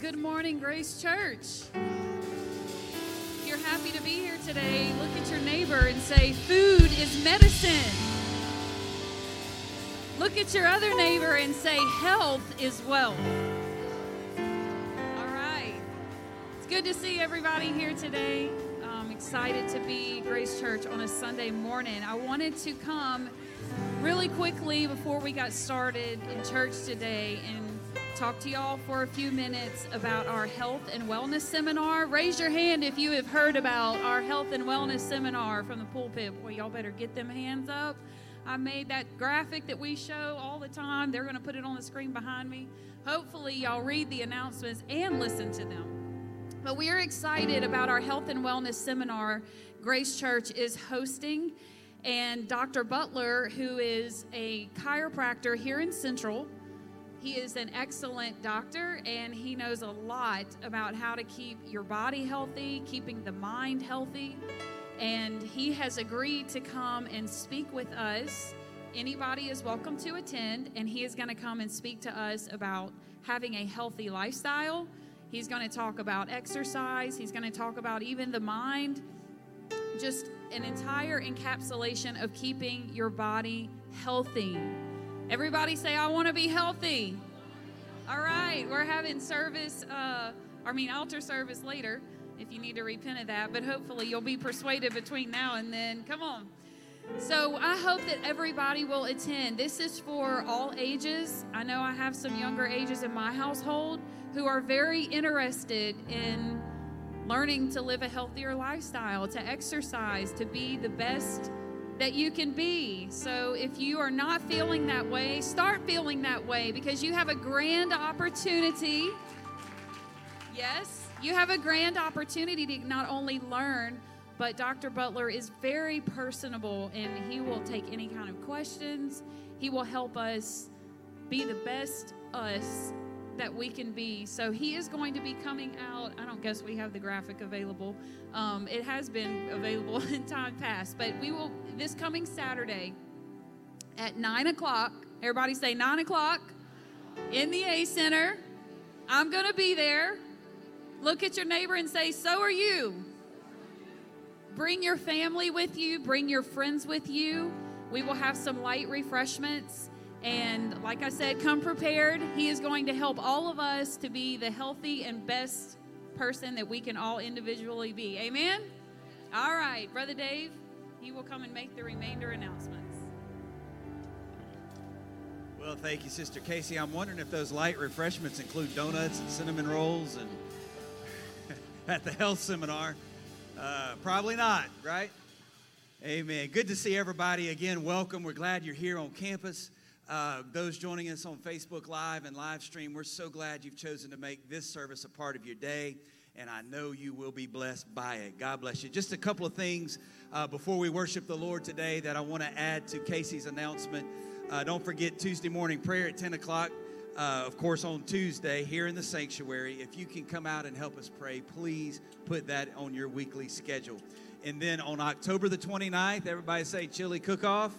Good morning, Grace Church. If you're happy to be here today, look at your neighbor and say, Food is medicine. Look at your other neighbor and say, Health is wealth. All right. It's good to see everybody here today. I'm excited to be Grace Church on a Sunday morning. I wanted to come really quickly before we got started in church today and talk to y'all for a few minutes about our health and wellness seminar. Raise your hand if you have heard about our health and wellness seminar from the pulpit. Boy, y'all better get them hands up. I made that graphic that we show all the time. They're going to put it on the screen behind me. Hopefully, y'all read the announcements and listen to them. But we are excited about our health and wellness seminar Grace Church is hosting. And Dr. Butler, who is a chiropractor here in Central, he is an excellent doctor and he knows a lot about how to keep your body healthy, keeping the mind healthy. And he has agreed to come and speak with us. Anybody is welcome to attend, and he is going to come and speak to us about having a healthy lifestyle. He's going to talk about exercise, he's going to talk about even the mind, just an entire encapsulation of keeping your body healthy. Everybody say, I want to be healthy. All right, we're having service, uh, I mean, altar service later if you need to repent of that, but hopefully you'll be persuaded between now and then. Come on. So I hope that everybody will attend. This is for all ages. I know I have some younger ages in my household who are very interested in learning to live a healthier lifestyle, to exercise, to be the best that you can be. So if you are not feeling that way, start feeling that way because you have a grand opportunity. Yes, you have a grand opportunity to not only learn, but Dr. Butler is very personable and he will take any kind of questions. He will help us be the best us that we can be. So he is going to be coming out. I don't guess we have the graphic available. Um, it has been available in time past, but we will this coming Saturday at nine o'clock. Everybody say nine o'clock in the A Center. I'm going to be there. Look at your neighbor and say, So are you. Bring your family with you, bring your friends with you. We will have some light refreshments. And like I said, come prepared. He is going to help all of us to be the healthy and best person that we can all individually be. Amen? All right, Brother Dave, he will come and make the remainder announcements. Well, thank you, Sister Casey. I'm wondering if those light refreshments include donuts and cinnamon rolls and at the health seminar. Uh, probably not, right? Amen. Good to see everybody again. Welcome. We're glad you're here on campus. Uh, those joining us on Facebook Live and live stream, we're so glad you've chosen to make this service a part of your day, and I know you will be blessed by it. God bless you. Just a couple of things uh, before we worship the Lord today that I want to add to Casey's announcement. Uh, don't forget Tuesday morning prayer at 10 o'clock. Uh, of course, on Tuesday here in the sanctuary. If you can come out and help us pray, please put that on your weekly schedule. And then on October the 29th, everybody say chili cook off.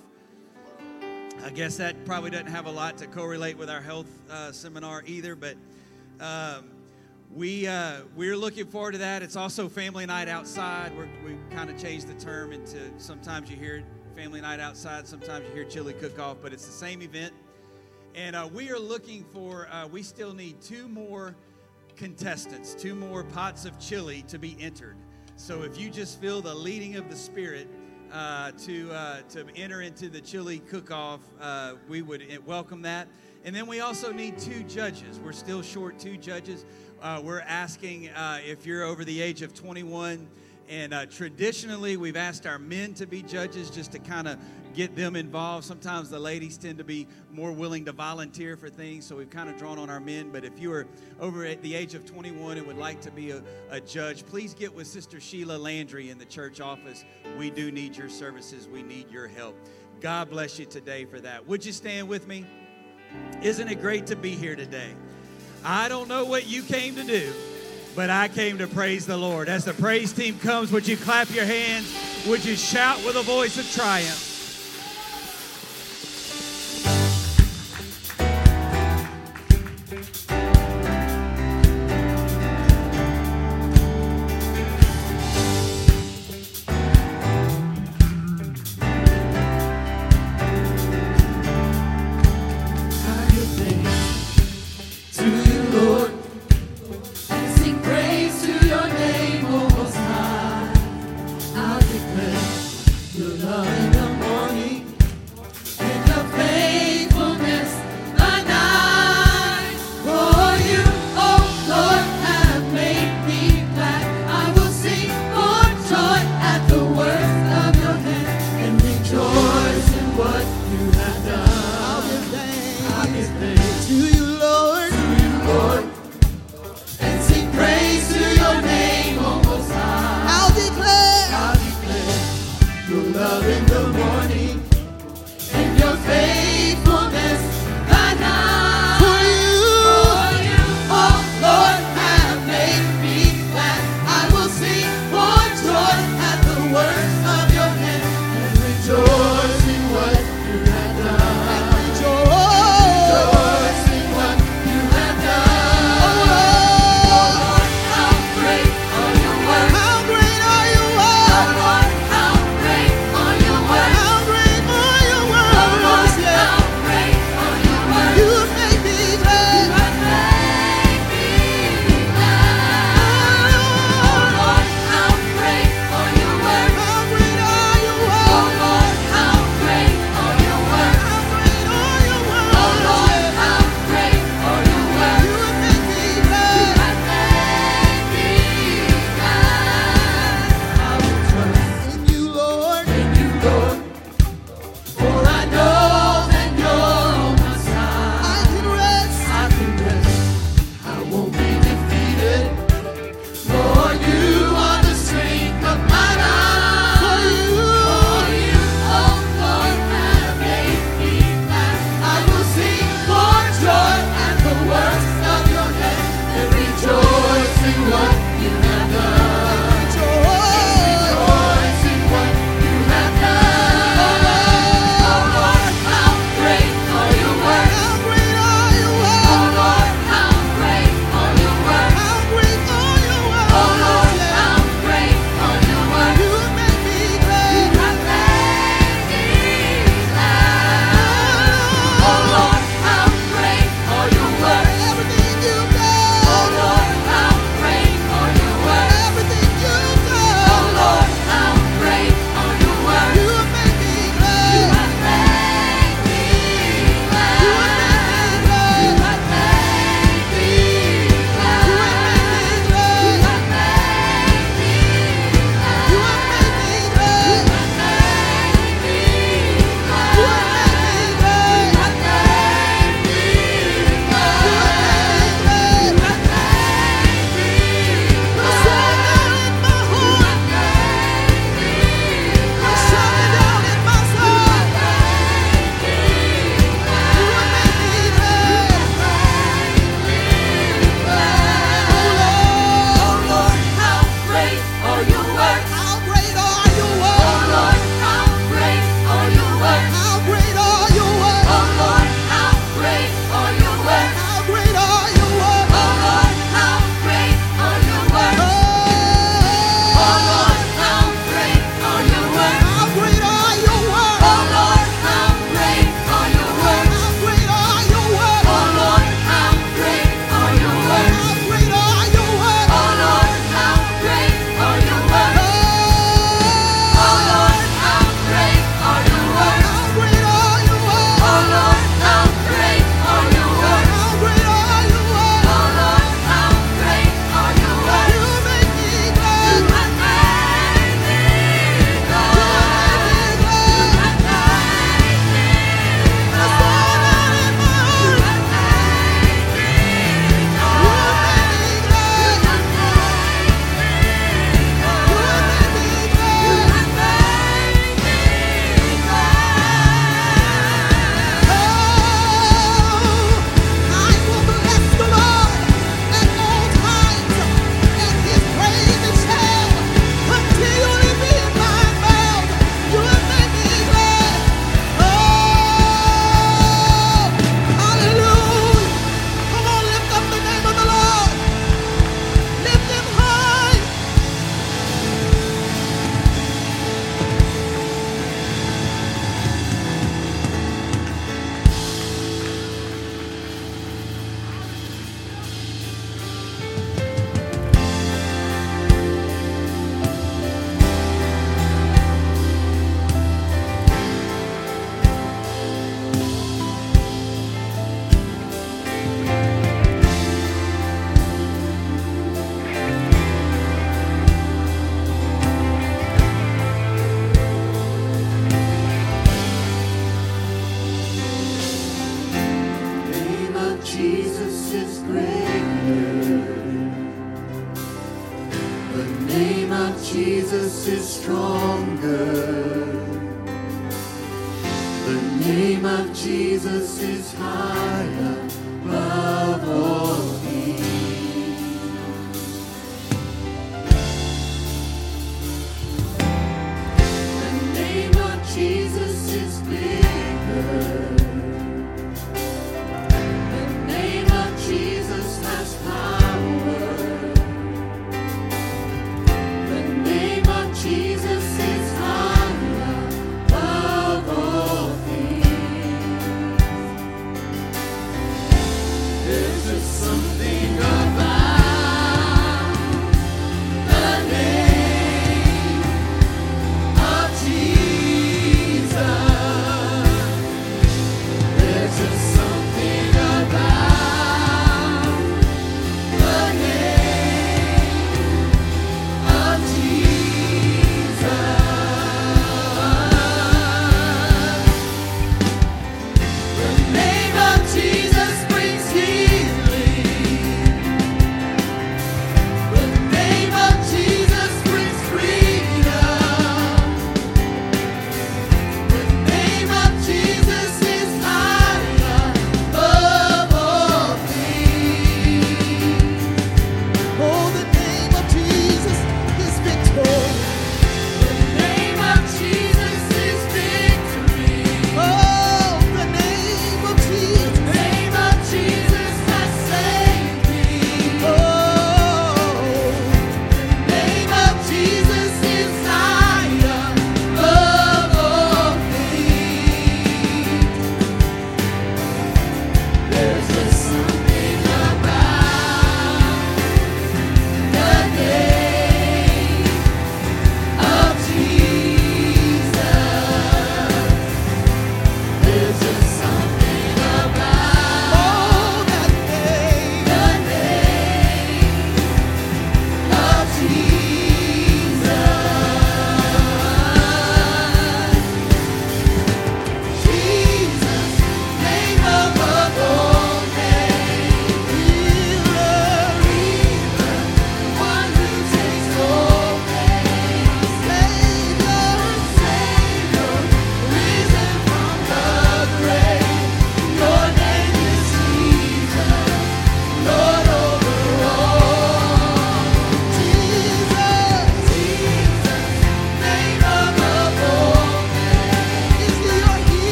I guess that probably doesn't have a lot to correlate with our health uh, seminar either, but um, we uh, we're looking forward to that. It's also family night outside. We're, we kind of changed the term into sometimes you hear family night outside, sometimes you hear chili cook off, but it's the same event. And uh, we are looking for. Uh, we still need two more contestants, two more pots of chili to be entered. So if you just feel the leading of the Spirit uh, to uh, to enter into the chili cook-off, uh, we would welcome that. And then we also need two judges. We're still short two judges. Uh, we're asking uh, if you're over the age of 21. And uh, traditionally, we've asked our men to be judges just to kind of get them involved. Sometimes the ladies tend to be more willing to volunteer for things, so we've kind of drawn on our men. But if you are over at the age of 21 and would like to be a, a judge, please get with Sister Sheila Landry in the church office. We do need your services, we need your help. God bless you today for that. Would you stand with me? Isn't it great to be here today? I don't know what you came to do, but I came to praise the Lord. As the praise team comes, would you clap your hands? Would you shout with a voice of triumph?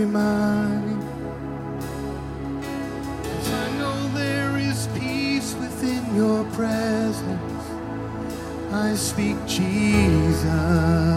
weary mind. Cause I know there is peace within your presence. I speak Jesus.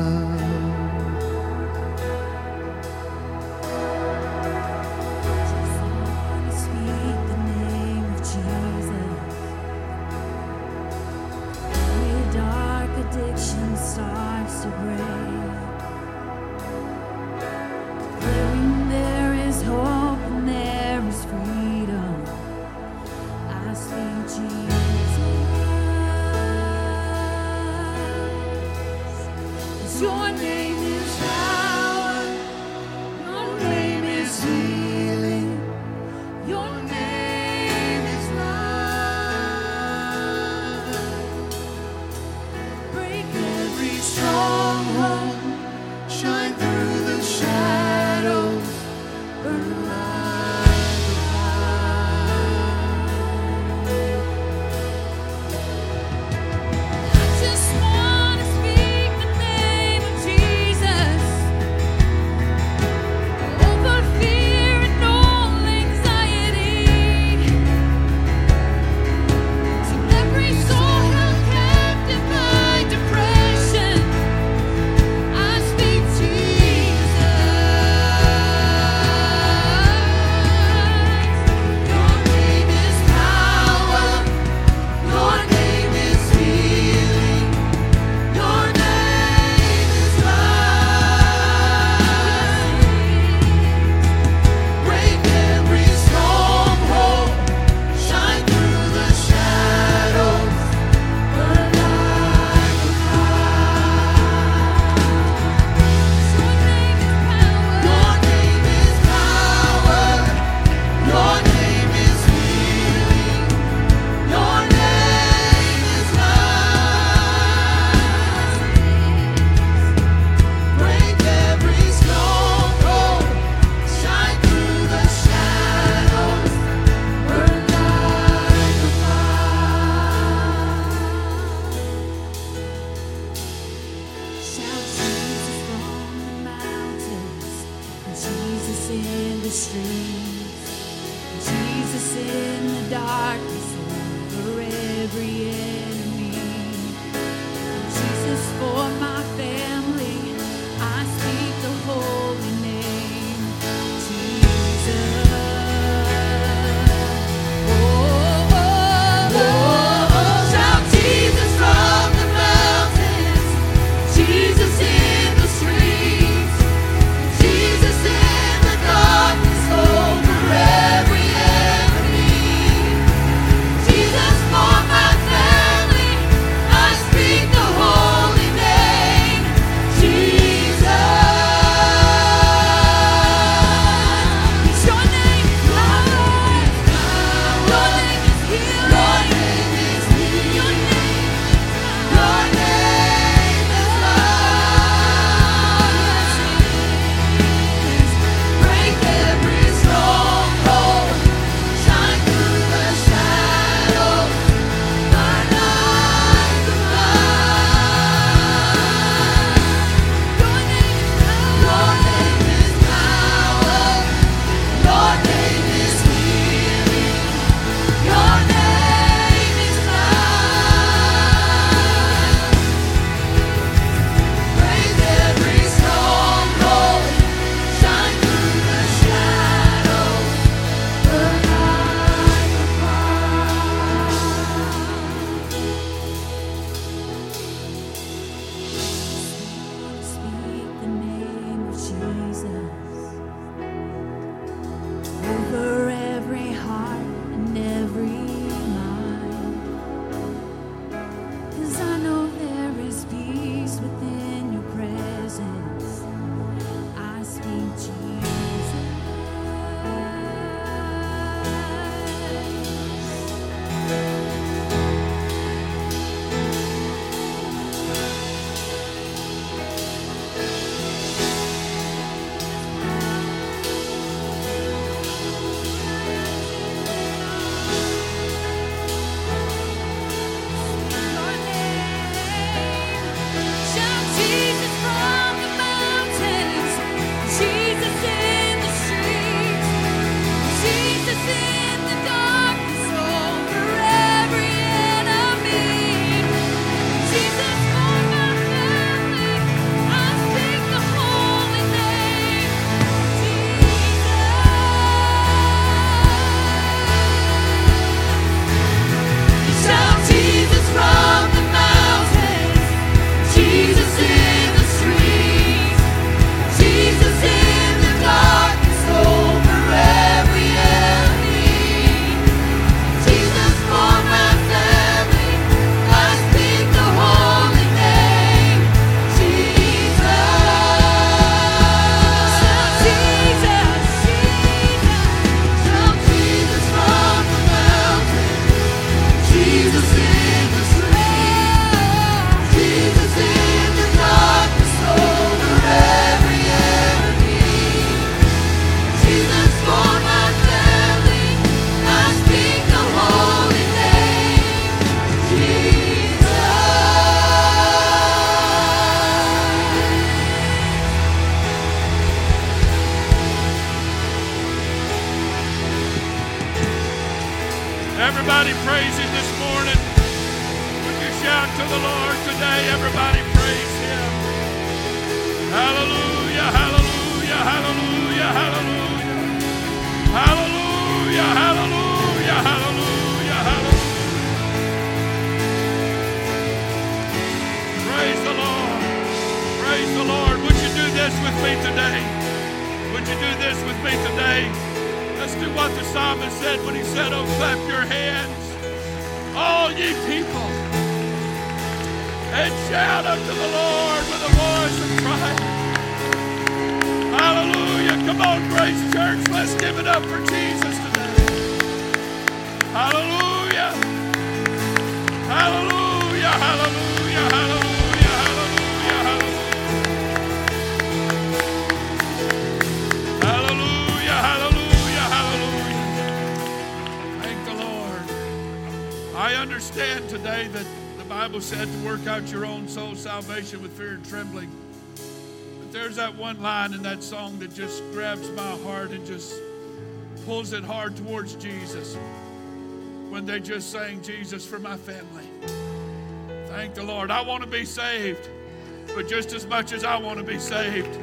Church. Let's give it up for Jesus today. Hallelujah. Hallelujah. Hallelujah. Hallelujah. I understand today that the Bible said to work out your own soul salvation with fear and trembling. There's that one line in that song that just grabs my heart and just pulls it hard towards Jesus when they just sang Jesus for my family. Thank the Lord. I want to be saved, but just as much as I want to be saved,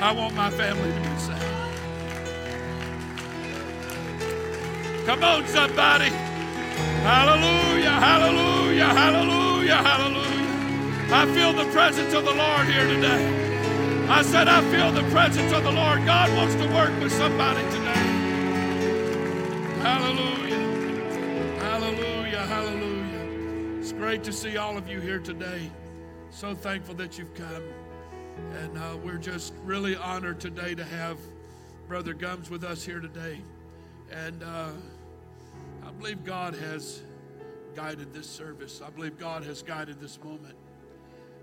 I want my family to be saved. Come on, somebody. Hallelujah, hallelujah, hallelujah, hallelujah. I feel the presence of the Lord here today. I said, I feel the presence of the Lord. God wants to work with somebody today. Hallelujah, hallelujah, hallelujah. It's great to see all of you here today. So thankful that you've come. And uh, we're just really honored today to have Brother Gums with us here today. And uh, I believe God has guided this service. I believe God has guided this moment.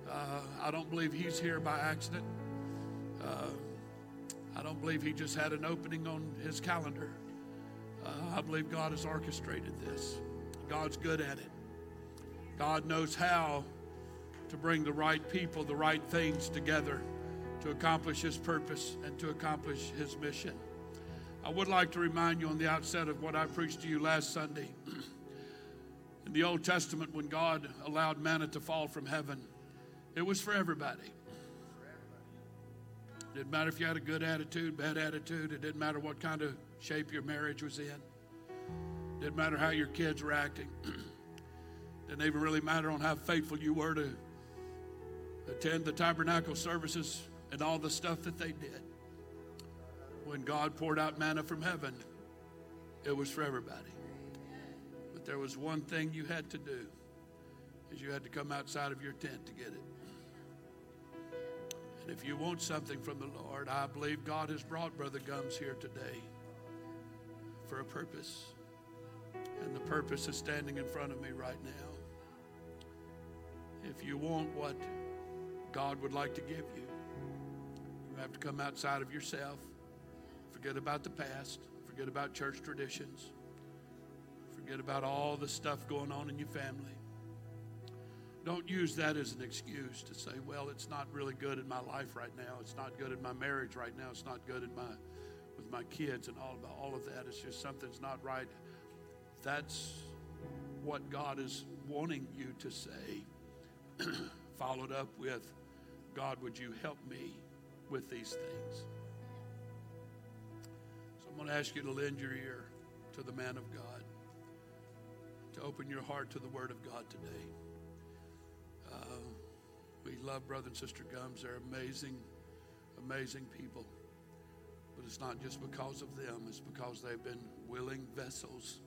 Uh, I don't believe He's here by accident. Uh, I don't believe He just had an opening on His calendar. Uh, I believe God has orchestrated this. God's good at it. God knows how to bring the right people, the right things together to accomplish His purpose and to accomplish His mission. I would like to remind you on the outset of what I preached to you last Sunday. In the Old Testament, when God allowed manna to fall from heaven, it was for everybody. It didn't matter if you had a good attitude, bad attitude. It didn't matter what kind of shape your marriage was in. Didn't matter how your kids were acting. didn't even really matter on how faithful you were to attend the tabernacle services and all the stuff that they did when God poured out manna from heaven, it was for everybody. But there was one thing you had to do is you had to come outside of your tent to get it. And if you want something from the Lord, I believe God has brought Brother Gums here today for a purpose. And the purpose is standing in front of me right now. If you want what God would like to give you, you have to come outside of yourself. Forget about the past. Forget about church traditions. Forget about all the stuff going on in your family. Don't use that as an excuse to say, well, it's not really good in my life right now. It's not good in my marriage right now. It's not good in my with my kids and all about all of that. It's just something's not right. That's what God is wanting you to say. Followed up with, God, would you help me with these things? So I'm going to ask you to lend your ear to the man of God, to open your heart to the Word of God today. Love Brother and Sister Gums. They're amazing, amazing people. But it's not just because of them, it's because they've been willing vessels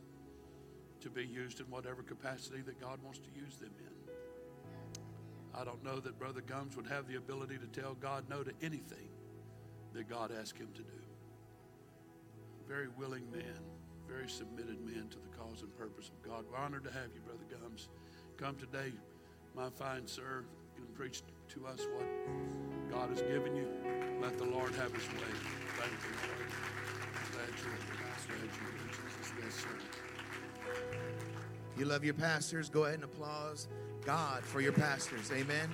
to be used in whatever capacity that God wants to use them in. I don't know that Brother Gums would have the ability to tell God no to anything that God asked him to do very willing man, very submitted man to the cause and purpose of God. We're honored to have you, Brother Gums. Come today, my fine sir, and preach to us what God has given you. Let the Lord have his way. Thank you, Lord. Glad you're glad you're Jesus. Yes, sir. You love your pastors. Go ahead and applause God for your pastors. Amen.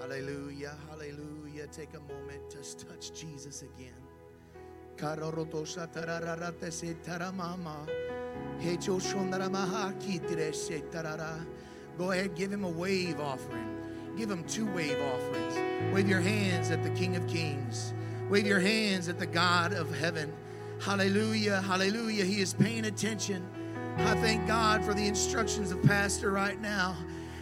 Hallelujah. Hallelujah. Take a moment. Just touch Jesus again. Go ahead, give him a wave offering. Give him two wave offerings. Wave your hands at the King of Kings. Wave your hands at the God of heaven. Hallelujah, hallelujah. He is paying attention. I thank God for the instructions of Pastor right now.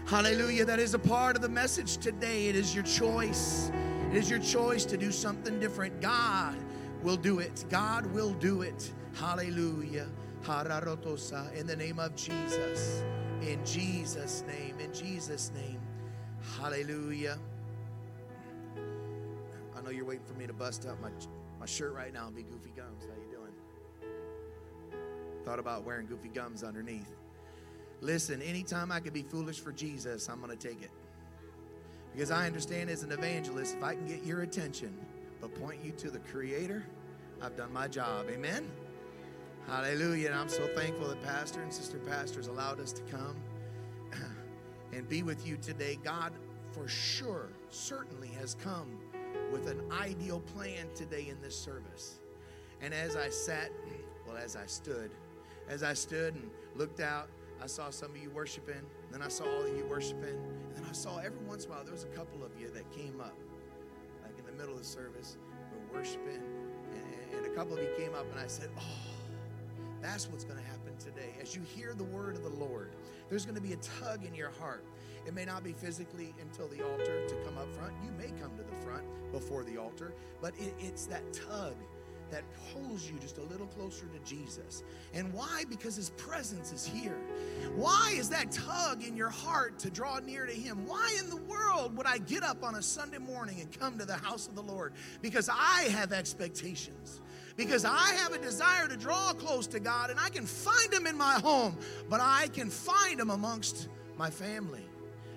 Hallelujah. That is a part of the message today. It is your choice. It is your choice to do something different. God will do it. God will do it. Hallelujah. In the name of Jesus. In Jesus' name. In Jesus' name. Hallelujah. I know you're waiting for me to bust out my, my shirt right now and be goofy gums. How you doing? Thought about wearing goofy gums underneath. Listen, anytime I can be foolish for Jesus, I'm going to take it. Because I understand as an evangelist, if I can get your attention but point you to the Creator, I've done my job. Amen? Hallelujah. And I'm so thankful that Pastor and Sister Pastors allowed us to come and be with you today. God, for sure, certainly has come with an ideal plan today in this service. And as I sat, well, as I stood, as I stood and looked out, I saw some of you worshiping, then I saw all of you worshiping, and then I saw every once in a while there was a couple of you that came up, like in the middle of the service, were worshiping, and, and a couple of you came up, and I said, "Oh, that's what's going to happen today. As you hear the word of the Lord, there's going to be a tug in your heart. It may not be physically until the altar to come up front. You may come to the front before the altar, but it, it's that tug that pulls you just a little closer to Jesus. And why? Because his presence is here. Why is that tug in your heart to draw near to him? Why in the world would I get up on a Sunday morning and come to the house of the Lord? Because I have expectations. Because I have a desire to draw close to God and I can find him in my home, but I can find him amongst my family.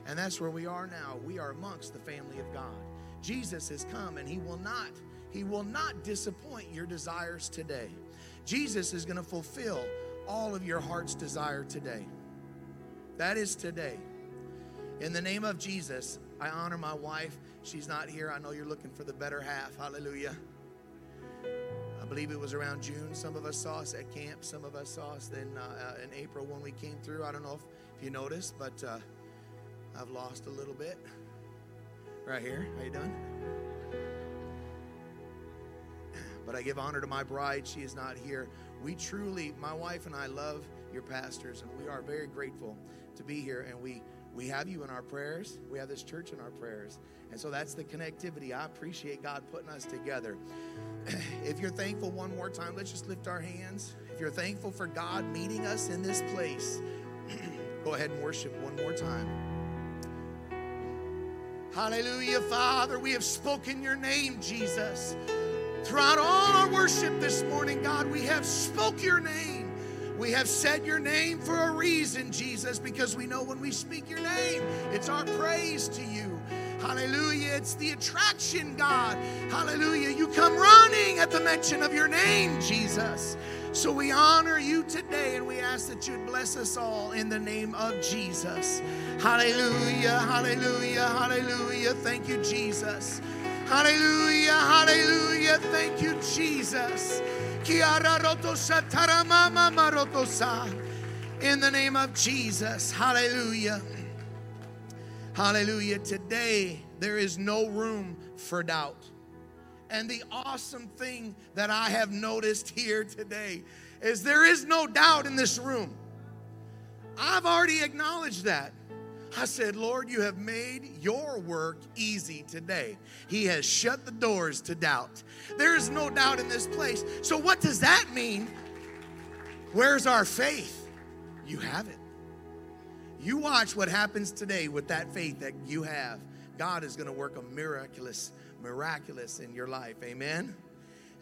And that's where we are now. We are amongst the family of God. Jesus has come and he will not he will not disappoint your desires today. Jesus is going to fulfill all of your heart's desire today. That is today. In the name of Jesus, I honor my wife. She's not here. I know you're looking for the better half. Hallelujah. I believe it was around June. Some of us saw us at camp. Some of us saw us then uh, in April when we came through. I don't know if, if you noticed, but uh, I've lost a little bit. Right here. How you doing? but I give honor to my bride. She is not here. We truly, my wife and I love your pastors, and we are very grateful to be here. And we we have you in our prayers. We have this church in our prayers. And so that's the connectivity. I appreciate God putting us together. if you're thankful one more time, let's just lift our hands. If you're thankful for God meeting us in this place, go ahead and worship one more time. Hallelujah, Father. We have spoken your name, Jesus. Throughout all our worship this morning, God, we have spoke your name. We have said your name for a reason, Jesus, because we know when we speak your name, it's our praise to you. Hallelujah. It's the attraction, God. Hallelujah. You come running at the mention of your name, Jesus. So we honor you today and we ask that you'd bless us all in the name of Jesus. Hallelujah. Hallelujah. Hallelujah. Thank you, Jesus. Hallelujah, hallelujah. Thank you, Jesus. In the name of Jesus. Hallelujah. Hallelujah. Today, there is no room for doubt. And the awesome thing that I have noticed here today is there is no doubt in this room. I've already acknowledged that. I said, Lord, you have made your work easy today. He has shut the doors to doubt. There is no doubt in this place. So, what does that mean? Where's our faith? You have it. You watch what happens today with that faith that you have. God is going to work a miraculous, miraculous in your life. Amen.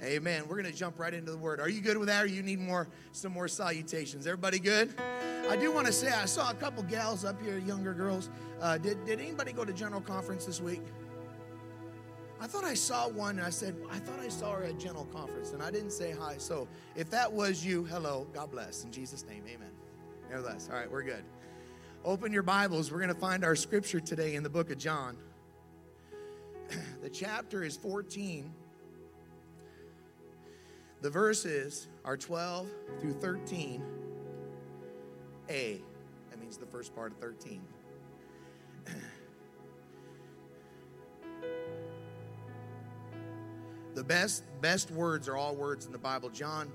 Amen. We're going to jump right into the word. Are you good with that or you need more some more salutations? Everybody good? I do want to say I saw a couple gals up here, younger girls. Uh, did, did anybody go to general conference this week? I thought I saw one and I said, I thought I saw her at general conference and I didn't say hi. So if that was you, hello, God bless. In Jesus' name, amen. Nevertheless, all right, we're good. Open your Bibles. We're going to find our scripture today in the book of John. the chapter is 14. The verses are 12 through 13. A. That means the first part of 13. The best best words are all words in the Bible. John,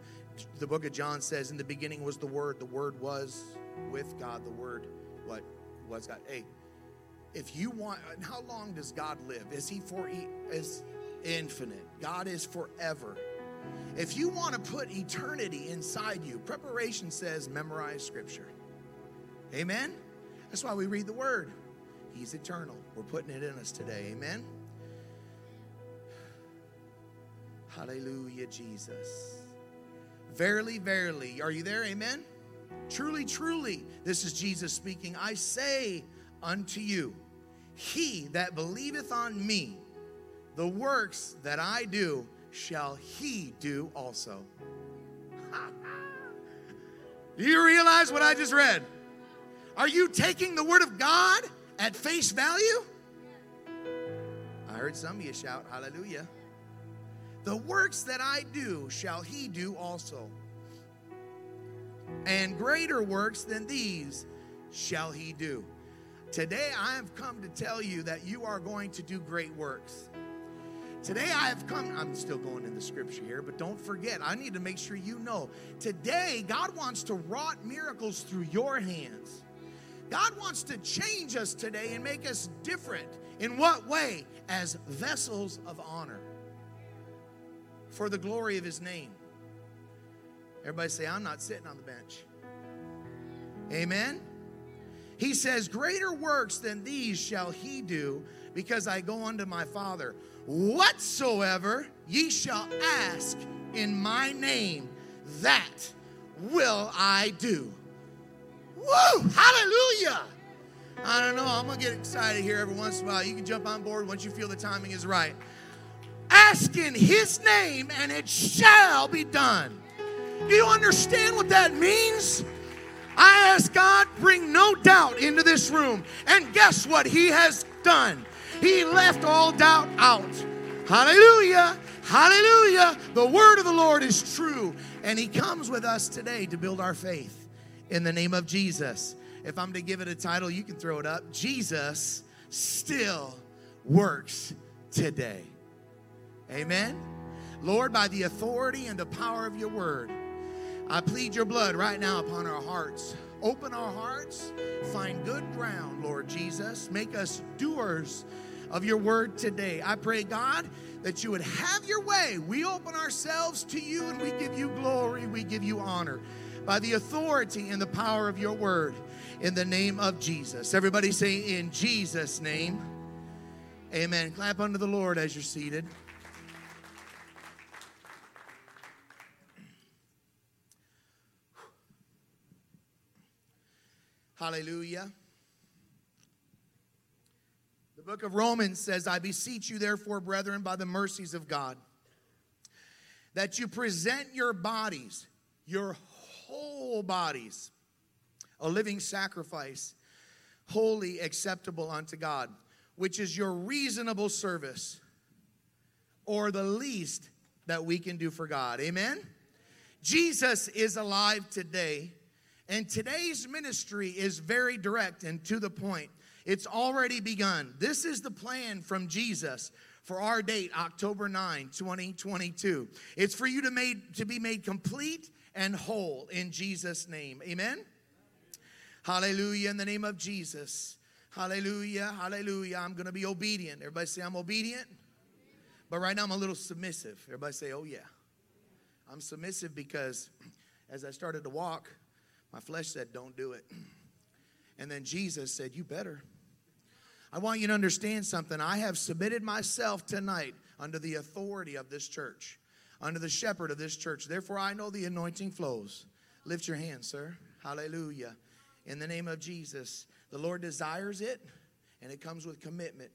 the book of John says, "In the beginning was the Word. The Word was with God. The Word, what was God?" Hey, if you want, how long does God live? Is He for is infinite? God is forever. If you want to put eternity inside you, preparation says memorize Scripture. Amen. That's why we read the Word. He's eternal. We're putting it in us today. Amen. Hallelujah, Jesus. Verily, verily. Are you there? Amen. Truly, truly. This is Jesus speaking. I say unto you, he that believeth on me, the works that I do, shall he do also. do you realize what I just read? Are you taking the word of God at face value? I heard some of you shout, Hallelujah. The works that I do shall he do also. And greater works than these shall he do. Today I have come to tell you that you are going to do great works. Today I have come, I'm still going in the scripture here, but don't forget, I need to make sure you know. Today, God wants to wrought miracles through your hands. God wants to change us today and make us different. In what way? As vessels of honor for the glory of his name. Everybody say, I'm not sitting on the bench. Amen. He says, Greater works than these shall he do, because I go unto my Father. Whatsoever ye shall ask in my name, that will I do. Woo! Hallelujah! I don't know. I'm going to get excited here every once in a while. You can jump on board once you feel the timing is right. Ask in his name, and it shall be done. Do you understand what that means? I ask God, bring no doubt into this room. And guess what He has done? He left all doubt out. Hallelujah. Hallelujah. The word of the Lord is true. And He comes with us today to build our faith in the name of Jesus. If I'm to give it a title, you can throw it up. Jesus still works today. Amen. Lord, by the authority and the power of your word, I plead your blood right now upon our hearts. Open our hearts, find good ground, Lord Jesus. Make us doers of your word today. I pray, God, that you would have your way. We open ourselves to you and we give you glory, we give you honor by the authority and the power of your word in the name of Jesus. Everybody say, In Jesus' name. Amen. Clap unto the Lord as you're seated. Hallelujah. The book of Romans says, I beseech you, therefore, brethren, by the mercies of God, that you present your bodies, your whole bodies, a living sacrifice, holy, acceptable unto God, which is your reasonable service, or the least that we can do for God. Amen? Jesus is alive today. And today's ministry is very direct and to the point. It's already begun. This is the plan from Jesus for our date, October 9, 2022. It's for you to, made, to be made complete and whole in Jesus' name. Amen? Hallelujah. In the name of Jesus. Hallelujah. Hallelujah. I'm going to be obedient. Everybody say, I'm obedient. But right now, I'm a little submissive. Everybody say, oh, yeah. I'm submissive because as I started to walk, my flesh said, Don't do it. And then Jesus said, You better. I want you to understand something. I have submitted myself tonight under the authority of this church, under the shepherd of this church. Therefore, I know the anointing flows. Lift your hand, sir. Hallelujah. In the name of Jesus, the Lord desires it, and it comes with commitment.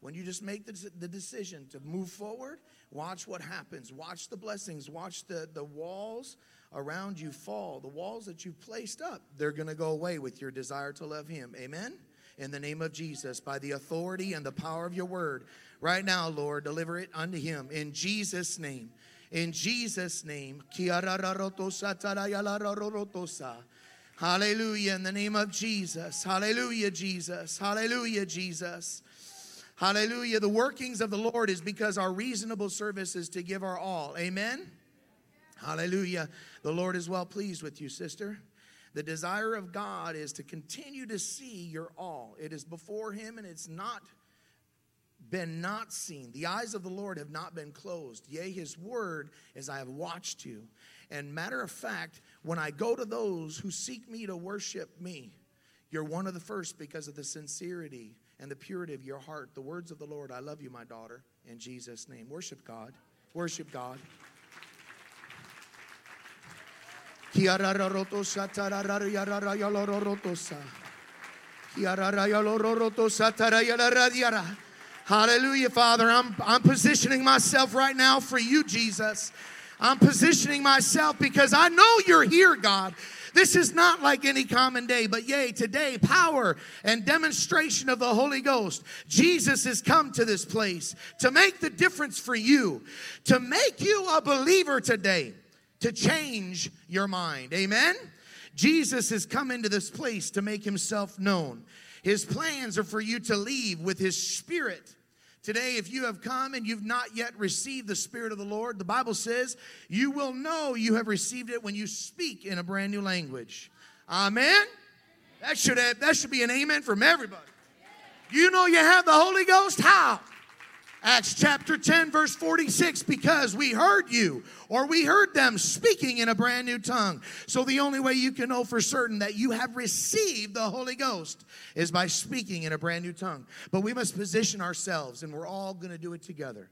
When you just make the, the decision to move forward, watch what happens. Watch the blessings. Watch the, the walls around you fall, the walls that you've placed up, they're going to go away with your desire to love Him. Amen? In the name of Jesus, by the authority and the power of your word. Right now, Lord, deliver it unto Him in Jesus' name. In Jesus' name. Hallelujah. In the name of Jesus. Hallelujah, Jesus. Hallelujah, Jesus. Hallelujah. The workings of the Lord is because our reasonable service is to give our all. Amen. Hallelujah. The Lord is well pleased with you, sister. The desire of God is to continue to see your all. It is before Him and it's not been not seen. The eyes of the Lord have not been closed. Yea, His word as I have watched you. And matter of fact, when I go to those who seek me to worship me, you're one of the first because of the sincerity and the purity of your heart. The words of the Lord, I love you, my daughter, in Jesus' name. Worship God. Worship God. Hallelujah, Father. I'm, I'm positioning myself right now for you, Jesus. I'm positioning myself because I know you're here, God. This is not like any common day, but yea, today, power and demonstration of the Holy Ghost. Jesus has come to this place to make the difference for you, to make you a believer today, to change your mind. Amen? Jesus has come into this place to make himself known. His plans are for you to leave with his spirit. Today, if you have come and you've not yet received the Spirit of the Lord, the Bible says you will know you have received it when you speak in a brand new language. Amen? That should, have, that should be an amen from everybody. You know you have the Holy Ghost? How? Acts chapter 10, verse 46, because we heard you, or we heard them speaking in a brand new tongue. So the only way you can know for certain that you have received the Holy Ghost is by speaking in a brand new tongue. But we must position ourselves, and we're all going to do it together.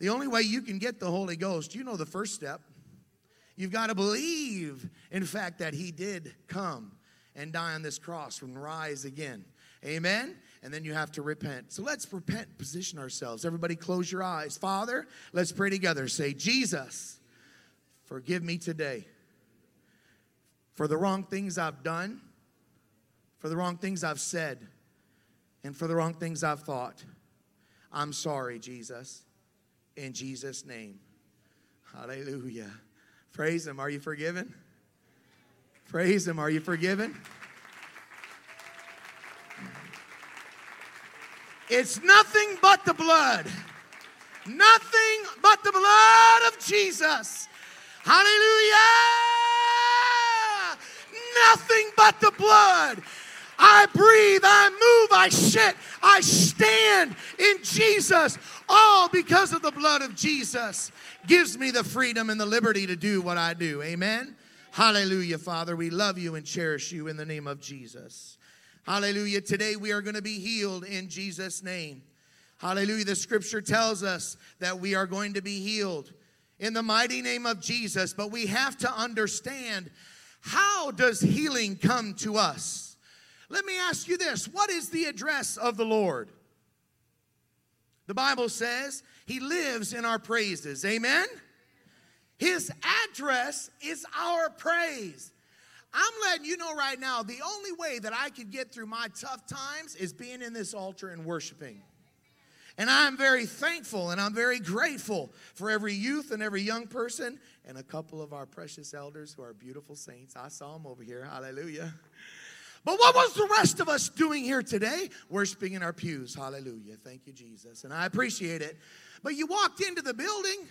The only way you can get the Holy Ghost, you know the first step. You've got to believe, in fact, that He did come and die on this cross and rise again. Amen? And then you have to repent. So let's repent, position ourselves. Everybody, close your eyes. Father, let's pray together. Say, Jesus, forgive me today for the wrong things I've done, for the wrong things I've said, and for the wrong things I've thought. I'm sorry, Jesus. In Jesus' name. Hallelujah. Praise Him. Are you forgiven? Praise Him. Are you forgiven? It's nothing but the blood. Nothing but the blood of Jesus. Hallelujah. Nothing but the blood. I breathe, I move, I sit, I stand in Jesus. All because of the blood of Jesus gives me the freedom and the liberty to do what I do. Amen. Hallelujah, Father. We love you and cherish you in the name of Jesus. Hallelujah. Today we are going to be healed in Jesus' name. Hallelujah. The scripture tells us that we are going to be healed in the mighty name of Jesus, but we have to understand how does healing come to us? Let me ask you this What is the address of the Lord? The Bible says he lives in our praises. Amen? His address is our praise. I'm letting you know right now the only way that I could get through my tough times is being in this altar and worshiping. And I'm very thankful and I'm very grateful for every youth and every young person and a couple of our precious elders who are beautiful saints. I saw them over here. Hallelujah. But what was the rest of us doing here today? Worshiping in our pews. Hallelujah. Thank you, Jesus. And I appreciate it. But you walked into the building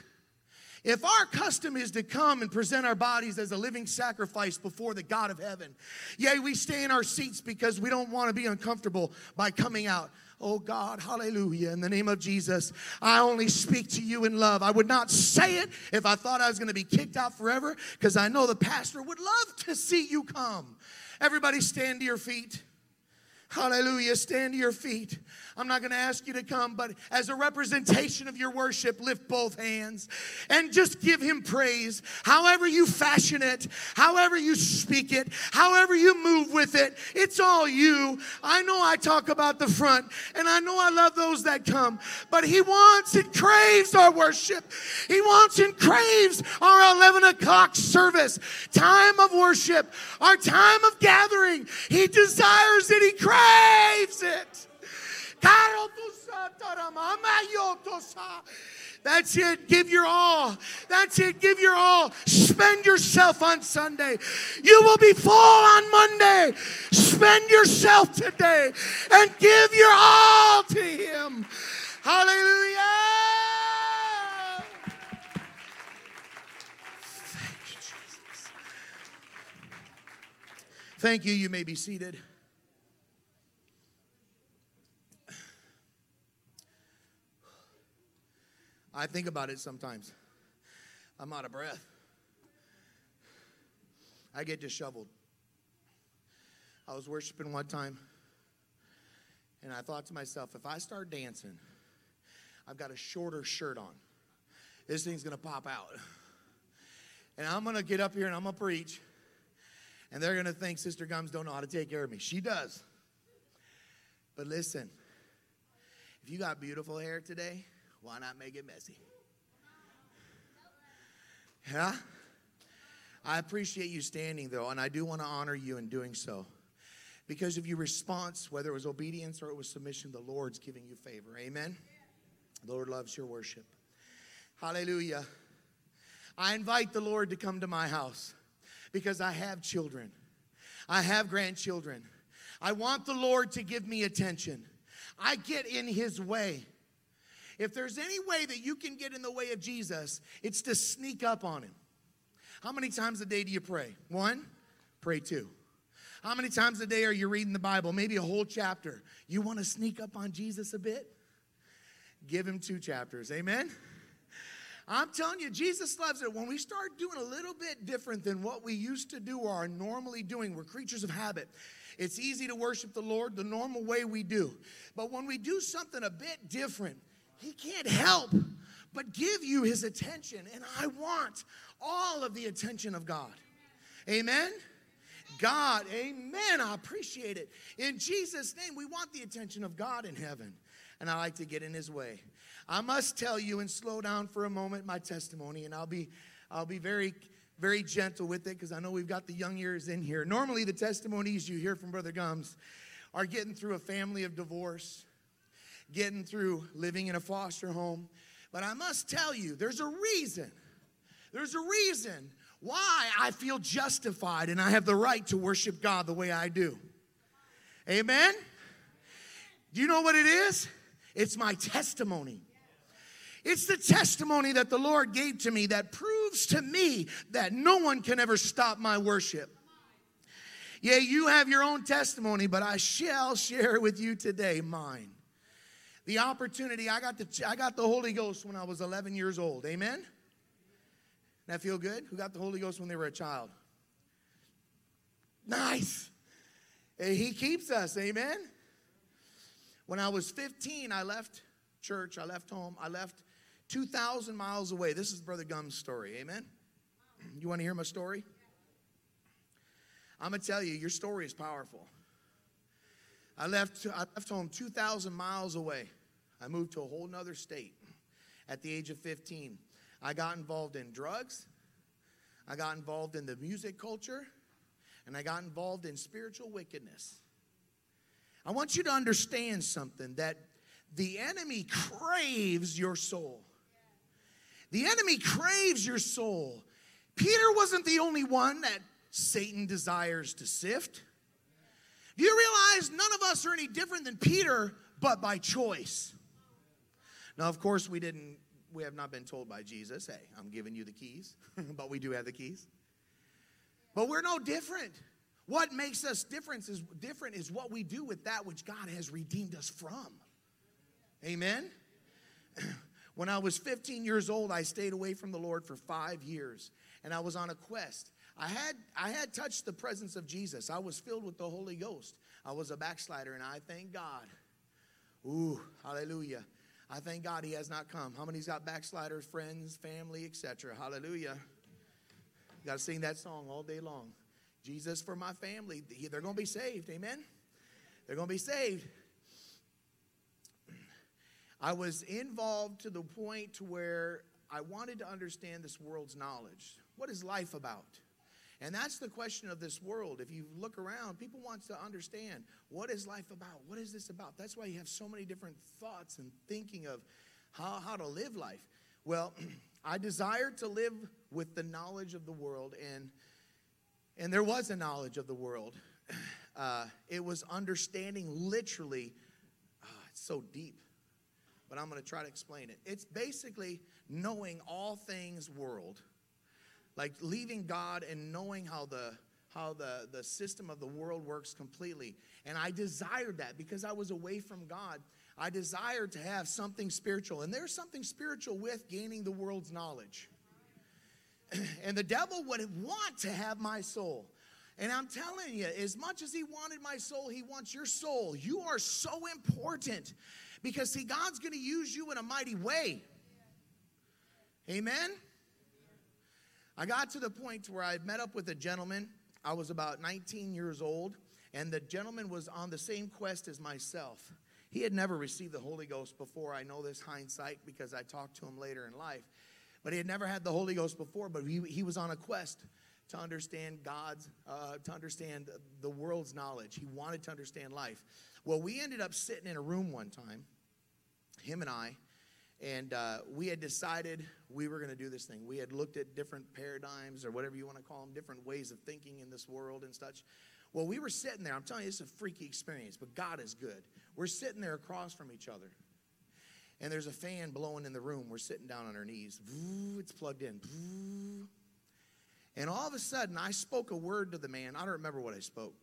if our custom is to come and present our bodies as a living sacrifice before the God of heaven, yea, we stay in our seats because we don't want to be uncomfortable by coming out. Oh God, hallelujah. In the name of Jesus, I only speak to you in love. I would not say it if I thought I was going to be kicked out forever because I know the pastor would love to see you come. Everybody stand to your feet. Hallelujah. Stand to your feet. I'm not going to ask you to come, but as a representation of your worship, lift both hands and just give him praise. However you fashion it, however you speak it, however you move with it, it's all you. I know I talk about the front and I know I love those that come, but he wants and craves our worship. He wants and craves our 11 o'clock service, time of worship, our time of gathering. He desires it, he craves it. That's it. Give your all. That's it. Give your all. Spend yourself on Sunday. You will be full on Monday. Spend yourself today and give your all to Him. Hallelujah. Thank you, Jesus. Thank you. You may be seated. I think about it sometimes. I'm out of breath. I get disheveled. I was worshiping one time, and I thought to myself, if I start dancing, I've got a shorter shirt on. This thing's gonna pop out. And I'm gonna get up here and I'm gonna preach, and they're gonna think Sister Gums don't know how to take care of me. She does. But listen, if you got beautiful hair today, why not make it messy? Yeah? I appreciate you standing though, and I do want to honor you in doing so. Because of your response, whether it was obedience or it was submission, the Lord's giving you favor. Amen? The Lord loves your worship. Hallelujah. I invite the Lord to come to my house because I have children, I have grandchildren. I want the Lord to give me attention. I get in His way. If there's any way that you can get in the way of Jesus, it's to sneak up on Him. How many times a day do you pray? One, pray two. How many times a day are you reading the Bible? Maybe a whole chapter. You want to sneak up on Jesus a bit? Give him two chapters. Amen? I'm telling you, Jesus loves it when we start doing a little bit different than what we used to do or are normally doing. We're creatures of habit. It's easy to worship the Lord the normal way we do. But when we do something a bit different, He can't help but give you His attention. And I want all of the attention of God. Amen? God, amen. I appreciate it. In Jesus' name, we want the attention of God in heaven. And I like to get in his way. I must tell you and slow down for a moment my testimony, and I'll be I'll be very very gentle with it because I know we've got the young ears in here. Normally, the testimonies you hear from Brother Gums are getting through a family of divorce, getting through living in a foster home. But I must tell you, there's a reason. There's a reason why I feel justified and I have the right to worship God the way I do. Amen? Do you know what it is? It's my testimony. It's the testimony that the Lord gave to me that proves to me that no one can ever stop my worship. Yeah, you have your own testimony, but I shall share with you today mine. The opportunity, I got the, I got the Holy Ghost when I was 11 years old. Amen? That feel good? Who got the Holy Ghost when they were a child? Nice. He keeps us. Amen? When I was 15, I left church, I left home, I left 2,000 miles away. This is Brother Gum's story. Amen? You want to hear my story? I'm going to tell you, your story is powerful. I left, I left home 2,000 miles away. I moved to a whole nother state at the age of 15. I got involved in drugs, I got involved in the music culture, and I got involved in spiritual wickedness. I want you to understand something that the enemy craves your soul. The enemy craves your soul. Peter wasn't the only one that Satan desires to sift. You realize none of us are any different than Peter, but by choice? Now, of course, we didn't, we have not been told by Jesus, hey, I'm giving you the keys, but we do have the keys. But we're no different. What makes us different is different is what we do with that which God has redeemed us from. Amen. When I was 15 years old, I stayed away from the Lord for 5 years and I was on a quest. I had I had touched the presence of Jesus. I was filled with the Holy Ghost. I was a backslider and I thank God. Ooh, hallelujah. I thank God he has not come. How many's got backsliders, friends, family, etc. Hallelujah. You got to sing that song all day long. Jesus for my family. They're going to be saved. Amen. They're going to be saved. I was involved to the point to where I wanted to understand this world's knowledge. What is life about? And that's the question of this world. If you look around, people want to understand what is life about? What is this about? That's why you have so many different thoughts and thinking of how, how to live life. Well, I desired to live with the knowledge of the world, and and there was a knowledge of the world. Uh, it was understanding literally. ah, it's so deep, but I'm going to try to explain it. It's basically knowing all things world, like leaving God and knowing how the how the, the system of the world works completely. And I desired that because I was away from God. I desired to have something spiritual. And there's something spiritual with gaining the world's knowledge. and the devil would want to have my soul. And I'm telling you, as much as he wanted my soul, he wants your soul. You are so important because, see, God's going to use you in a mighty way. Amen? I got to the point where I met up with a gentleman. I was about 19 years old, and the gentleman was on the same quest as myself. He had never received the Holy Ghost before. I know this hindsight because I talked to him later in life. But he had never had the Holy Ghost before, but he, he was on a quest to understand God's, uh, to understand the world's knowledge. He wanted to understand life. Well, we ended up sitting in a room one time, him and I, and uh, we had decided we were going to do this thing. We had looked at different paradigms or whatever you want to call them, different ways of thinking in this world and such. Well, we were sitting there. I'm telling you, is a freaky experience, but God is good. We're sitting there across from each other. And there's a fan blowing in the room. We're sitting down on our knees. It's plugged in. And all of a sudden, I spoke a word to the man. I don't remember what I spoke,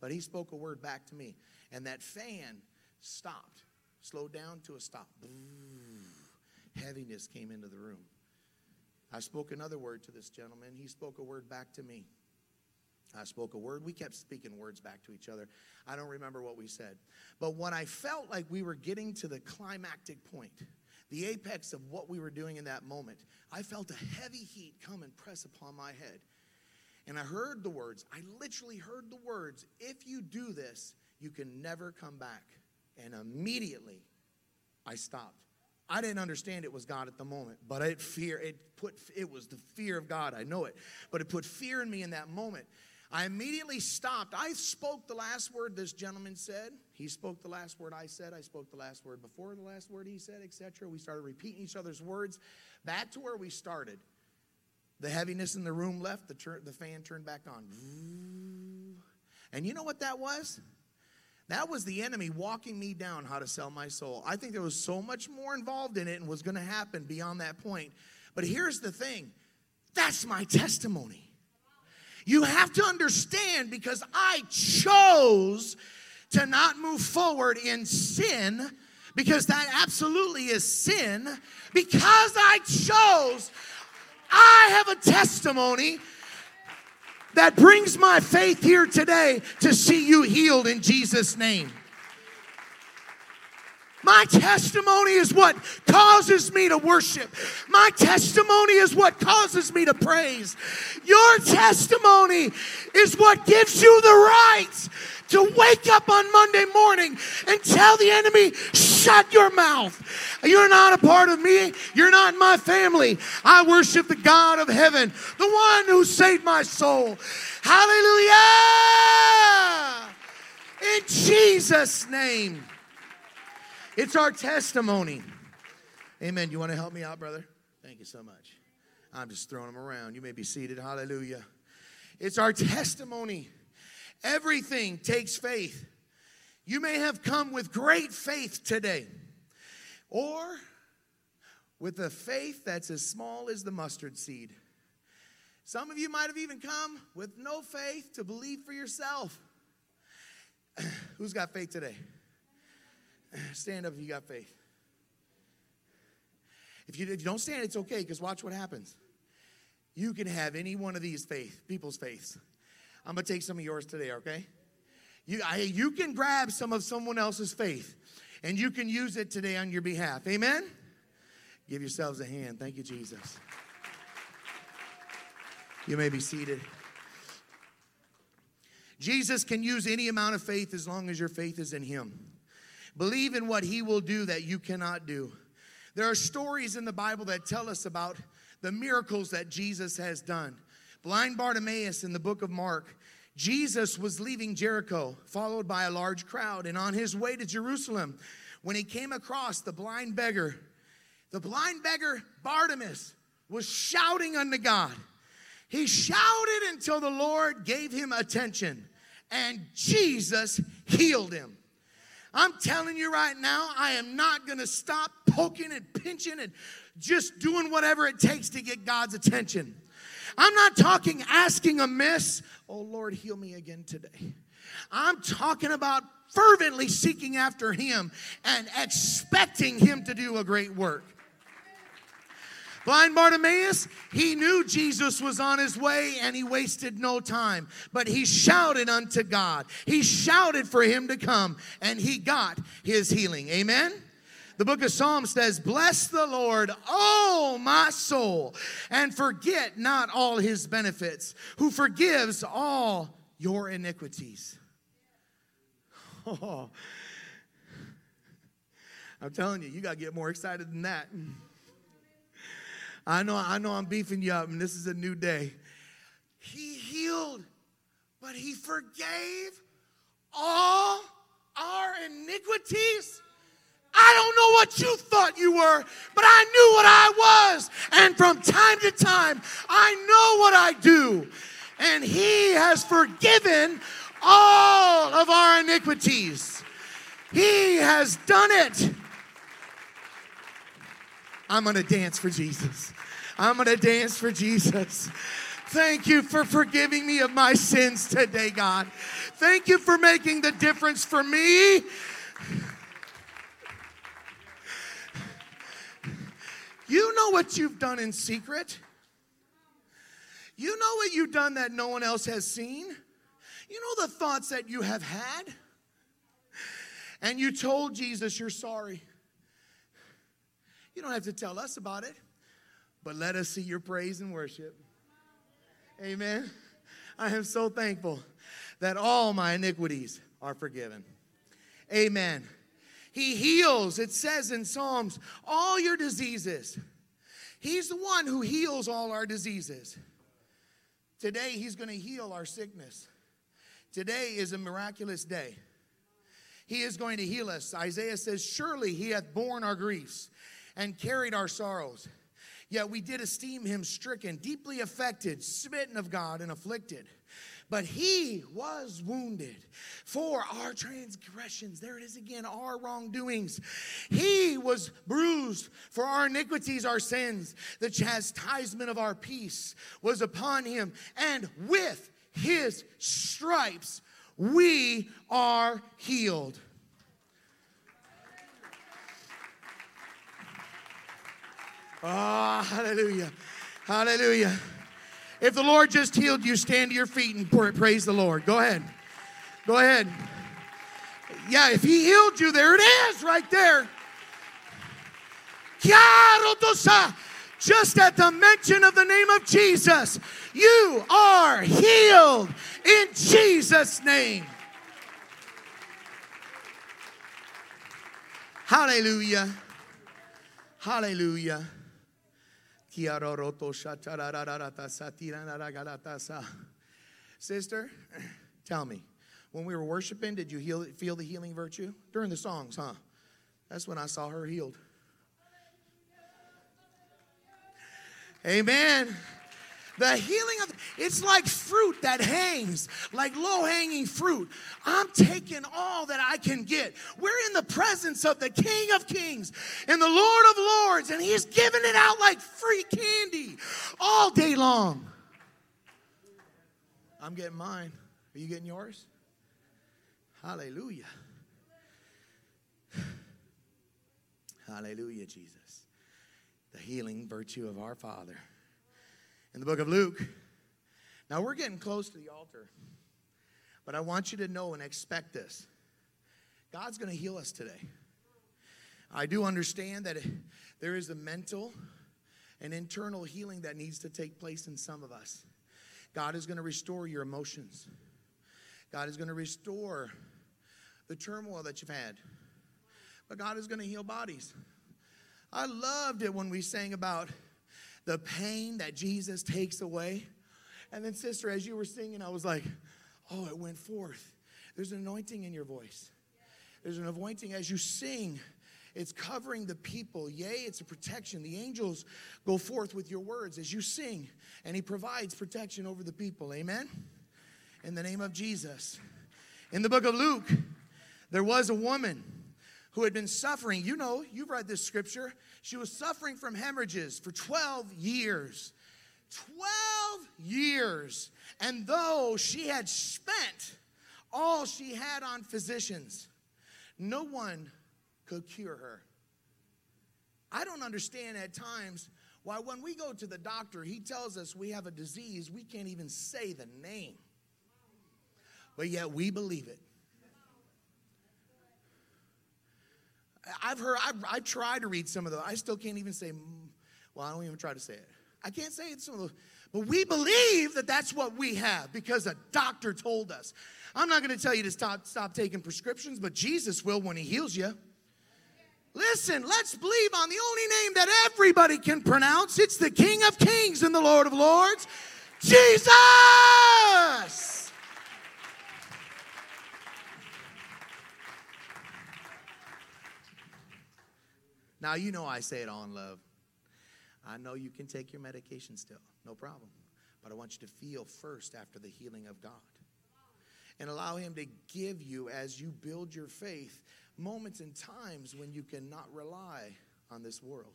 but he spoke a word back to me. And that fan stopped, slowed down to a stop. Heaviness came into the room. I spoke another word to this gentleman. He spoke a word back to me. I spoke a word. We kept speaking words back to each other. I don't remember what we said. But when I felt like we were getting to the climactic point, the apex of what we were doing in that moment, I felt a heavy heat come and press upon my head. And I heard the words. I literally heard the words if you do this, you can never come back. And immediately, I stopped. I didn't understand it was God at the moment, but it fear it put it was the fear of God. I know it, but it put fear in me in that moment. I immediately stopped. I spoke the last word this gentleman said. He spoke the last word I said. I spoke the last word before the last word he said, etc. We started repeating each other's words back to where we started. The heaviness in the room left. The, tur- the fan turned back on. And you know what that was? That was the enemy walking me down how to sell my soul. I think there was so much more involved in it and was going to happen beyond that point. But here's the thing that's my testimony. You have to understand because I chose to not move forward in sin, because that absolutely is sin. Because I chose, I have a testimony that brings my faith here today to see you healed in Jesus' name. My testimony is what causes me to worship. My testimony is what causes me to praise. Your testimony is what gives you the right to wake up on Monday morning and tell the enemy, shut your mouth. You're not a part of me. You're not my family. I worship the God of heaven, the one who saved my soul. Hallelujah! In Jesus' name. It's our testimony. Amen. You want to help me out, brother? Thank you so much. I'm just throwing them around. You may be seated. Hallelujah. It's our testimony. Everything takes faith. You may have come with great faith today, or with a faith that's as small as the mustard seed. Some of you might have even come with no faith to believe for yourself. Who's got faith today? Stand up if you got faith. If you, if you don't stand, it's okay because watch what happens. You can have any one of these faith, people's faiths. I'm going to take some of yours today, okay? You, I, you can grab some of someone else's faith and you can use it today on your behalf. Amen? Give yourselves a hand. Thank you, Jesus. You may be seated. Jesus can use any amount of faith as long as your faith is in Him. Believe in what He will do that you cannot do. There are stories in the Bible that tell us about the miracles that Jesus has done. Blind Bartimaeus in the book of Mark, Jesus was leaving Jericho, followed by a large crowd, and on his way to Jerusalem, when he came across the blind beggar, The blind beggar Bartimaeus was shouting unto God. He shouted until the Lord gave him attention, and Jesus healed him. I'm telling you right now, I am not gonna stop poking and pinching and just doing whatever it takes to get God's attention. I'm not talking asking amiss, oh Lord, heal me again today. I'm talking about fervently seeking after Him and expecting Him to do a great work. Blind Bartimaeus, he knew Jesus was on his way and he wasted no time, but he shouted unto God. He shouted for him to come and he got his healing. Amen. The book of Psalms says, Bless the Lord, oh my soul, and forget not all his benefits, who forgives all your iniquities. Oh, I'm telling you, you got to get more excited than that. I know, I know I'm beefing you up, and this is a new day. He healed, but he forgave all our iniquities. I don't know what you thought you were, but I knew what I was. And from time to time, I know what I do. And he has forgiven all of our iniquities. He has done it. I'm going to dance for Jesus. I'm going to dance for Jesus. Thank you for forgiving me of my sins today, God. Thank you for making the difference for me. You know what you've done in secret. You know what you've done that no one else has seen. You know the thoughts that you have had. And you told Jesus you're sorry. You don't have to tell us about it, but let us see your praise and worship. Amen. I am so thankful that all my iniquities are forgiven. Amen. He heals, it says in Psalms, all your diseases. He's the one who heals all our diseases. Today, He's going to heal our sickness. Today is a miraculous day. He is going to heal us. Isaiah says, Surely He hath borne our griefs and carried our sorrows. Yet we did esteem Him stricken, deeply affected, smitten of God, and afflicted. But he was wounded for our transgressions. There it is again, our wrongdoings. He was bruised for our iniquities, our sins. The chastisement of our peace was upon him. And with his stripes, we are healed. Oh, hallelujah. Hallelujah. If the Lord just healed you, stand to your feet and praise the Lord. Go ahead. Go ahead. Yeah, if He healed you, there it is right there. Just at the mention of the name of Jesus, you are healed in Jesus' name. Hallelujah. Hallelujah. Sister, tell me, when we were worshiping, did you heal, feel the healing virtue? During the songs, huh? That's when I saw her healed. Amen. The healing of it's like fruit that hangs, like low hanging fruit. I'm taking all that I can get. We're in the presence of the King of Kings and the Lord of Lords, and He's giving it out like free candy all day long. I'm getting mine. Are you getting yours? Hallelujah. Hallelujah, Jesus. The healing virtue of our Father in the book of Luke. Now we're getting close to the altar, but I want you to know and expect this God's going to heal us today. I do understand that there is a mental and internal healing that needs to take place in some of us. God is going to restore your emotions. God is going to restore the turmoil that you've had. But God is going to heal bodies. I loved it when we sang about the pain that Jesus takes away. And then, sister, as you were singing, I was like, oh, it went forth. There's an anointing in your voice. There's an anointing as you sing. It's covering the people. Yea, it's a protection. The angels go forth with your words as you sing, and He provides protection over the people. Amen? In the name of Jesus. In the book of Luke, there was a woman who had been suffering. You know, you've read this scripture. She was suffering from hemorrhages for 12 years. 12 years. And though she had spent all she had on physicians, no one could cure her. I don't understand at times why, when we go to the doctor, he tells us we have a disease, we can't even say the name. But yet we believe it. I've heard, I've, I've tried to read some of those. I still can't even say, mm, well, I don't even try to say it. I can't say it some of those. But we believe that that's what we have because a doctor told us. I'm not going to tell you to stop, stop taking prescriptions, but Jesus will when he heals you. Listen, let's believe on the only name that everybody can pronounce. It's the King of Kings and the Lord of Lords, Jesus. Now, you know I say it all in love. I know you can take your medication still, no problem. But I want you to feel first after the healing of God. And allow Him to give you, as you build your faith, moments and times when you cannot rely on this world.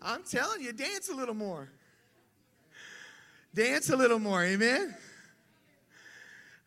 I'm telling you, dance a little more. Dance a little more, amen?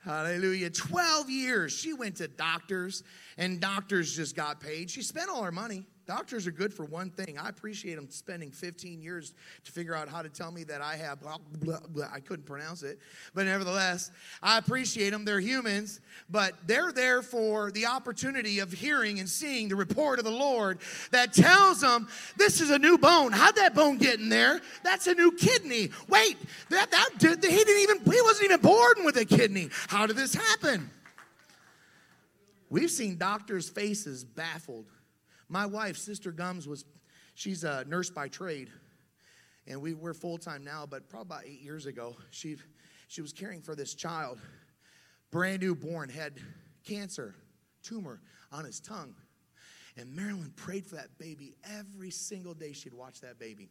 Hallelujah. 12 years. She went to doctors, and doctors just got paid. She spent all her money. Doctors are good for one thing. I appreciate them spending 15 years to figure out how to tell me that I have blah, blah, blah. I couldn't pronounce it. But nevertheless, I appreciate them. They're humans, but they're there for the opportunity of hearing and seeing the report of the Lord that tells them this is a new bone. How'd that bone get in there? That's a new kidney. Wait, that, that did, he didn't even, he wasn't even born with a kidney. How did this happen? We've seen doctors' faces baffled my wife, Sister Gums, was she's a nurse by trade, and we were full time now. But probably about eight years ago, she she was caring for this child, brand new born, had cancer, tumor on his tongue, and Marilyn prayed for that baby every single day. She'd watch that baby.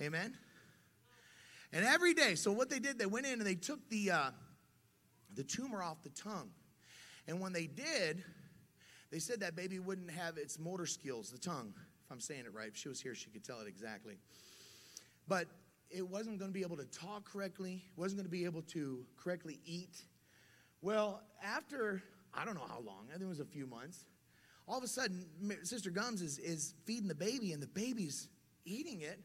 Amen. And every day, so what they did, they went in and they took the uh, the tumor off the tongue, and when they did they said that baby wouldn't have its motor skills, the tongue, if I'm saying it right. If she was here, she could tell it exactly. But it wasn't going to be able to talk correctly, wasn't going to be able to correctly eat. Well, after, I don't know how long, I think it was a few months, all of a sudden, Sister Gums is, is feeding the baby, and the baby's eating it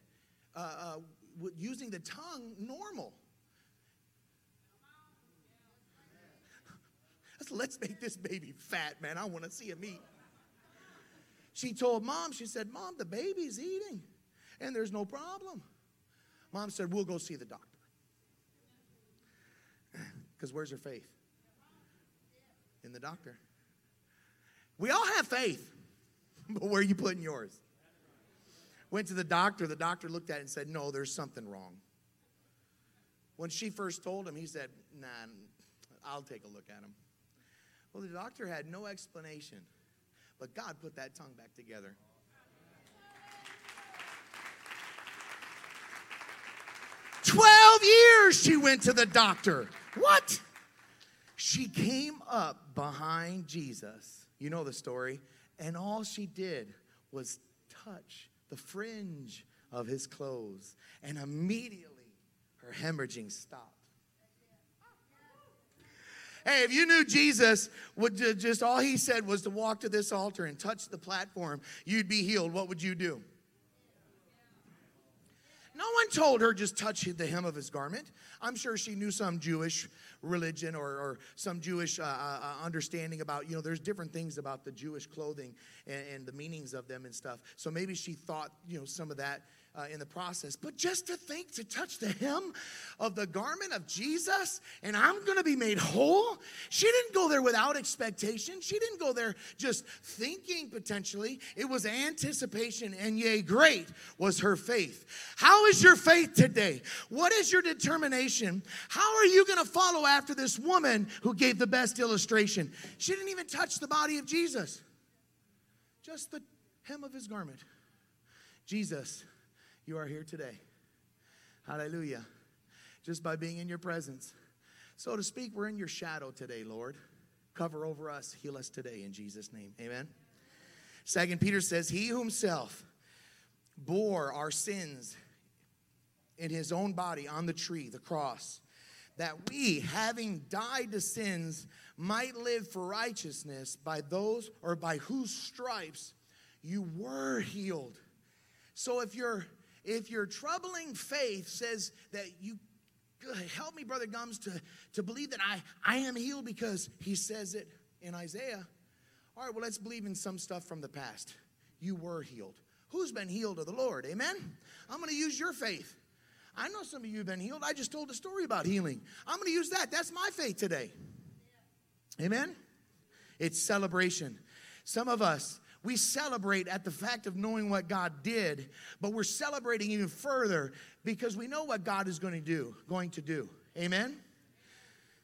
uh, uh, using the tongue normal. Let's make this baby fat, man. I want to see him eat. She told mom, she said, Mom, the baby's eating and there's no problem. Mom said, We'll go see the doctor. Because where's her faith? In the doctor. We all have faith, but where are you putting yours? Went to the doctor. The doctor looked at it and said, No, there's something wrong. When she first told him, he said, Nah, I'll take a look at him. Well, the doctor had no explanation, but God put that tongue back together. Twelve years she went to the doctor. What? She came up behind Jesus. You know the story. And all she did was touch the fringe of his clothes. And immediately her hemorrhaging stopped. Hey, if you knew Jesus would just all he said was to walk to this altar and touch the platform, you'd be healed. What would you do? No one told her just touch the hem of his garment. I'm sure she knew some Jewish religion or, or some Jewish uh, uh, understanding about, you know, there's different things about the Jewish clothing and, and, the meanings of them and stuff. So maybe she thought, you know, some of that uh, in the process. But just to think to touch the hem of the garment of Jesus and I'm going to be made whole. She didn't go there without expectation. She didn't go there just thinking potentially. It was anticipation, and yea, great was her faith. How is your faith today? What is your determination? How are you going to follow after this woman who gave the best illustration? She didn't even touch the body of Jesus, just the hem of his garment. Jesus, you are here today. Hallelujah. Just by being in your presence. So to speak, we're in your shadow today, Lord. Cover over us, heal us today in Jesus' name. Amen. Second Peter says, He himself bore our sins in his own body on the tree, the cross, that we, having died to sins, might live for righteousness by those or by whose stripes you were healed. So if your if your troubling faith says that you help me, Brother Gums, to, to believe that I, I am healed because he says it in Isaiah. All right, well, let's believe in some stuff from the past. You were healed. Who's been healed of the Lord? Amen? I'm going to use your faith. I know some of you have been healed. I just told a story about healing. I'm going to use that. That's my faith today. Amen? It's celebration. Some of us, we celebrate at the fact of knowing what God did, but we're celebrating even further because we know what God is going to do, going to do. Amen.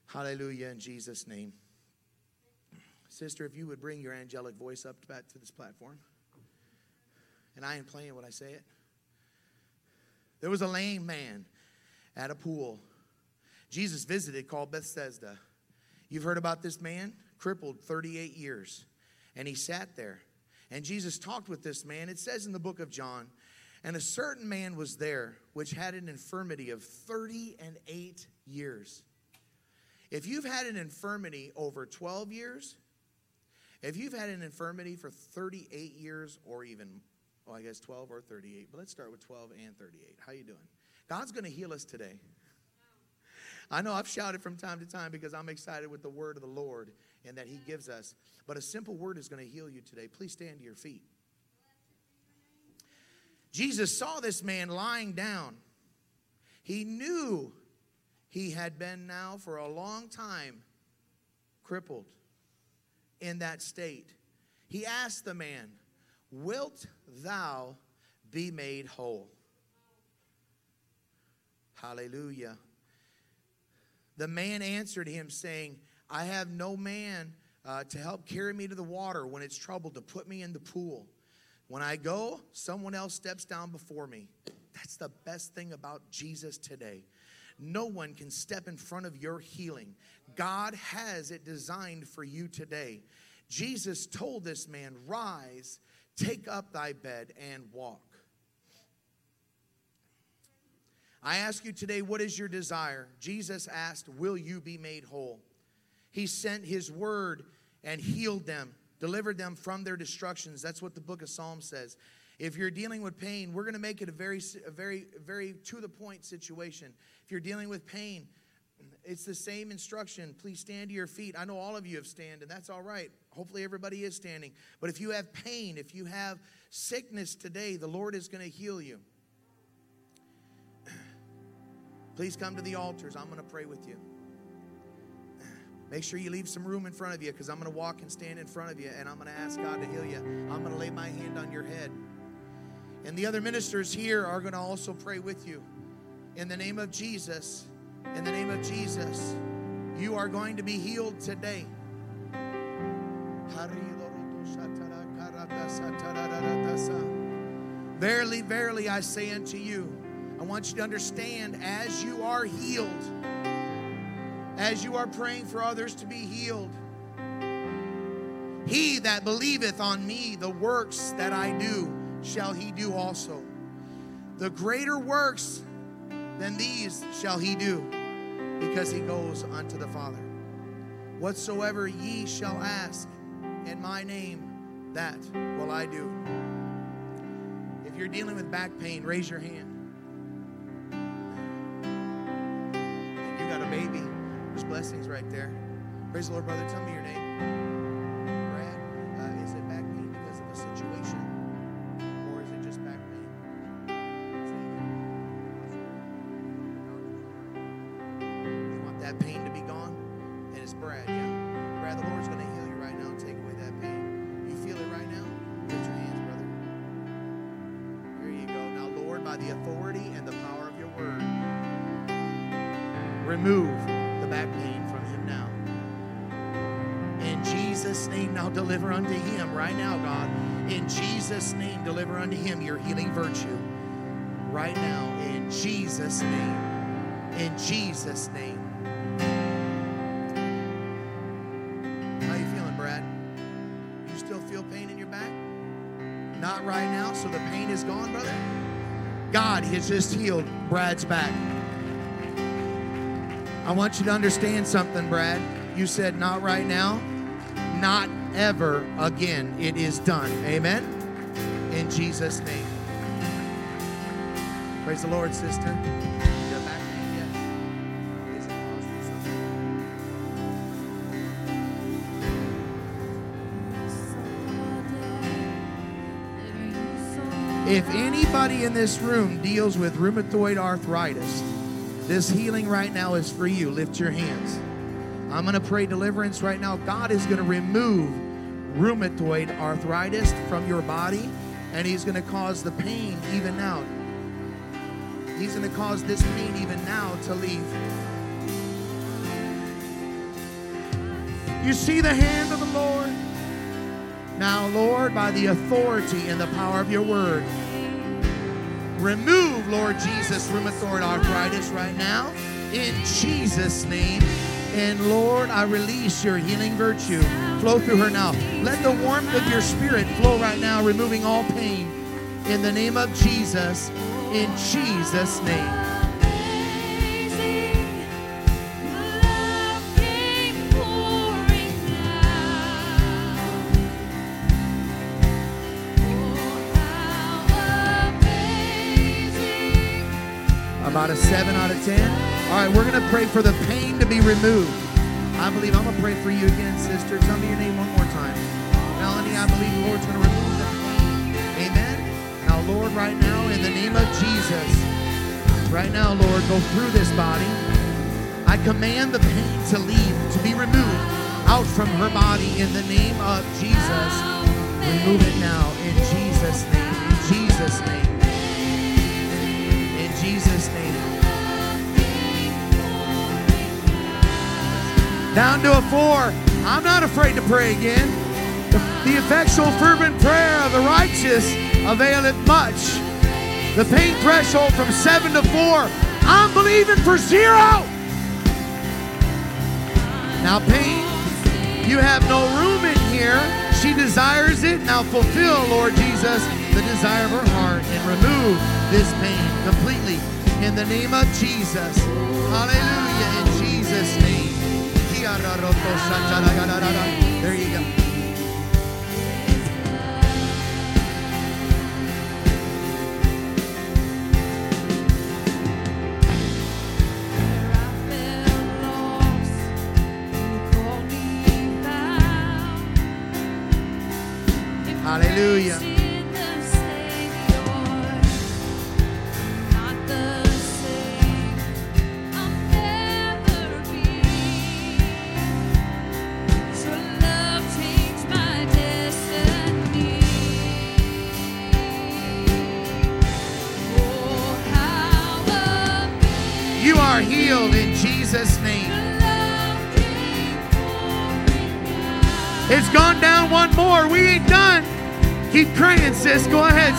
Hallelujah in Jesus name. Sister, if you would bring your angelic voice up back to this platform. And I ain't playing when I say it. There was a lame man at a pool. Jesus visited called Bethesda. You've heard about this man, crippled 38 years. And he sat there. And Jesus talked with this man. It says in the book of John, and a certain man was there which had an infirmity of 30 and 8 years. If you've had an infirmity over 12 years, if you've had an infirmity for 38 years or even well, I guess 12 or 38, but let's start with 12 and 38. How you doing? God's going to heal us today. I know I've shouted from time to time because I'm excited with the word of the Lord and that he gives us. But a simple word is going to heal you today. Please stand to your feet. Jesus saw this man lying down. He knew he had been now for a long time crippled in that state. He asked the man, Wilt thou be made whole? Hallelujah. The man answered him, saying, I have no man uh, to help carry me to the water when it's troubled, to put me in the pool. When I go, someone else steps down before me. That's the best thing about Jesus today. No one can step in front of your healing. God has it designed for you today. Jesus told this man, Rise, take up thy bed, and walk. I ask you today, what is your desire? Jesus asked, Will you be made whole? He sent his word and healed them delivered them from their destructions. That's what the book of Psalms says. If you're dealing with pain, we're going to make it a very, a very, very to the point situation. If you're dealing with pain, it's the same instruction. Please stand to your feet. I know all of you have stand, and that's all right. Hopefully, everybody is standing. But if you have pain, if you have sickness today, the Lord is going to heal you. Please come to the altars. I'm going to pray with you. Make sure you leave some room in front of you because I'm going to walk and stand in front of you and I'm going to ask God to heal you. I'm going to lay my hand on your head. And the other ministers here are going to also pray with you. In the name of Jesus, in the name of Jesus, you are going to be healed today. Verily, verily, I say unto you, I want you to understand as you are healed, as you are praying for others to be healed. He that believeth on me, the works that I do, shall he do also. The greater works than these shall he do, because he goes unto the Father. Whatsoever ye shall ask in my name, that will I do. If you're dealing with back pain, raise your hand. You got a baby. There's blessings right there. Praise the Lord, brother. Tell me your name. Name, deliver unto him your healing virtue. Right now, in Jesus' name. In Jesus' name. How you feeling, Brad? You still feel pain in your back? Not right now, so the pain is gone, brother? God has just healed Brad's back. I want you to understand something, Brad. You said not right now, not ever again. It is done. Amen. In Jesus' name. Praise the Lord, sister. If anybody in this room deals with rheumatoid arthritis, this healing right now is for you. Lift your hands. I'm going to pray deliverance right now. God is going to remove rheumatoid arthritis from your body, and He's going to cause the pain even now. He's going to cause this pain even now to leave. You see the hand of the Lord. Now, Lord, by the authority and the power of your word, remove, Lord Jesus, rheumatoid arthritis right now in Jesus' name. And Lord, I release your healing virtue. Flow through her now. Let the warmth of your spirit flow right now, removing all pain. In the name of Jesus, in Jesus' name. About a 7 out of 10. All right, we're going to pray for the pain to be removed. I believe I'm going to pray for you again, sister. Tell me your name one more time. Melanie, I believe the Lord's going to remove the pain. Amen. Now, Lord, right now, in the name of Jesus, right now, Lord, go through this body. I command the pain to leave, to be removed out from her body in the name of Jesus. Remove it now in Jesus' name. In Jesus' name. In Jesus' name. Down to a four. I'm not afraid to pray again. The, the effectual, fervent prayer of the righteous availeth much. The pain threshold from seven to four. I'm believing for zero. Now, pain, you have no room in here. She desires it. Now, fulfill, Lord Jesus, the desire of her heart and remove this pain completely in the name of Jesus. Hallelujah. In Jesus' name. There you go. Hallelujah.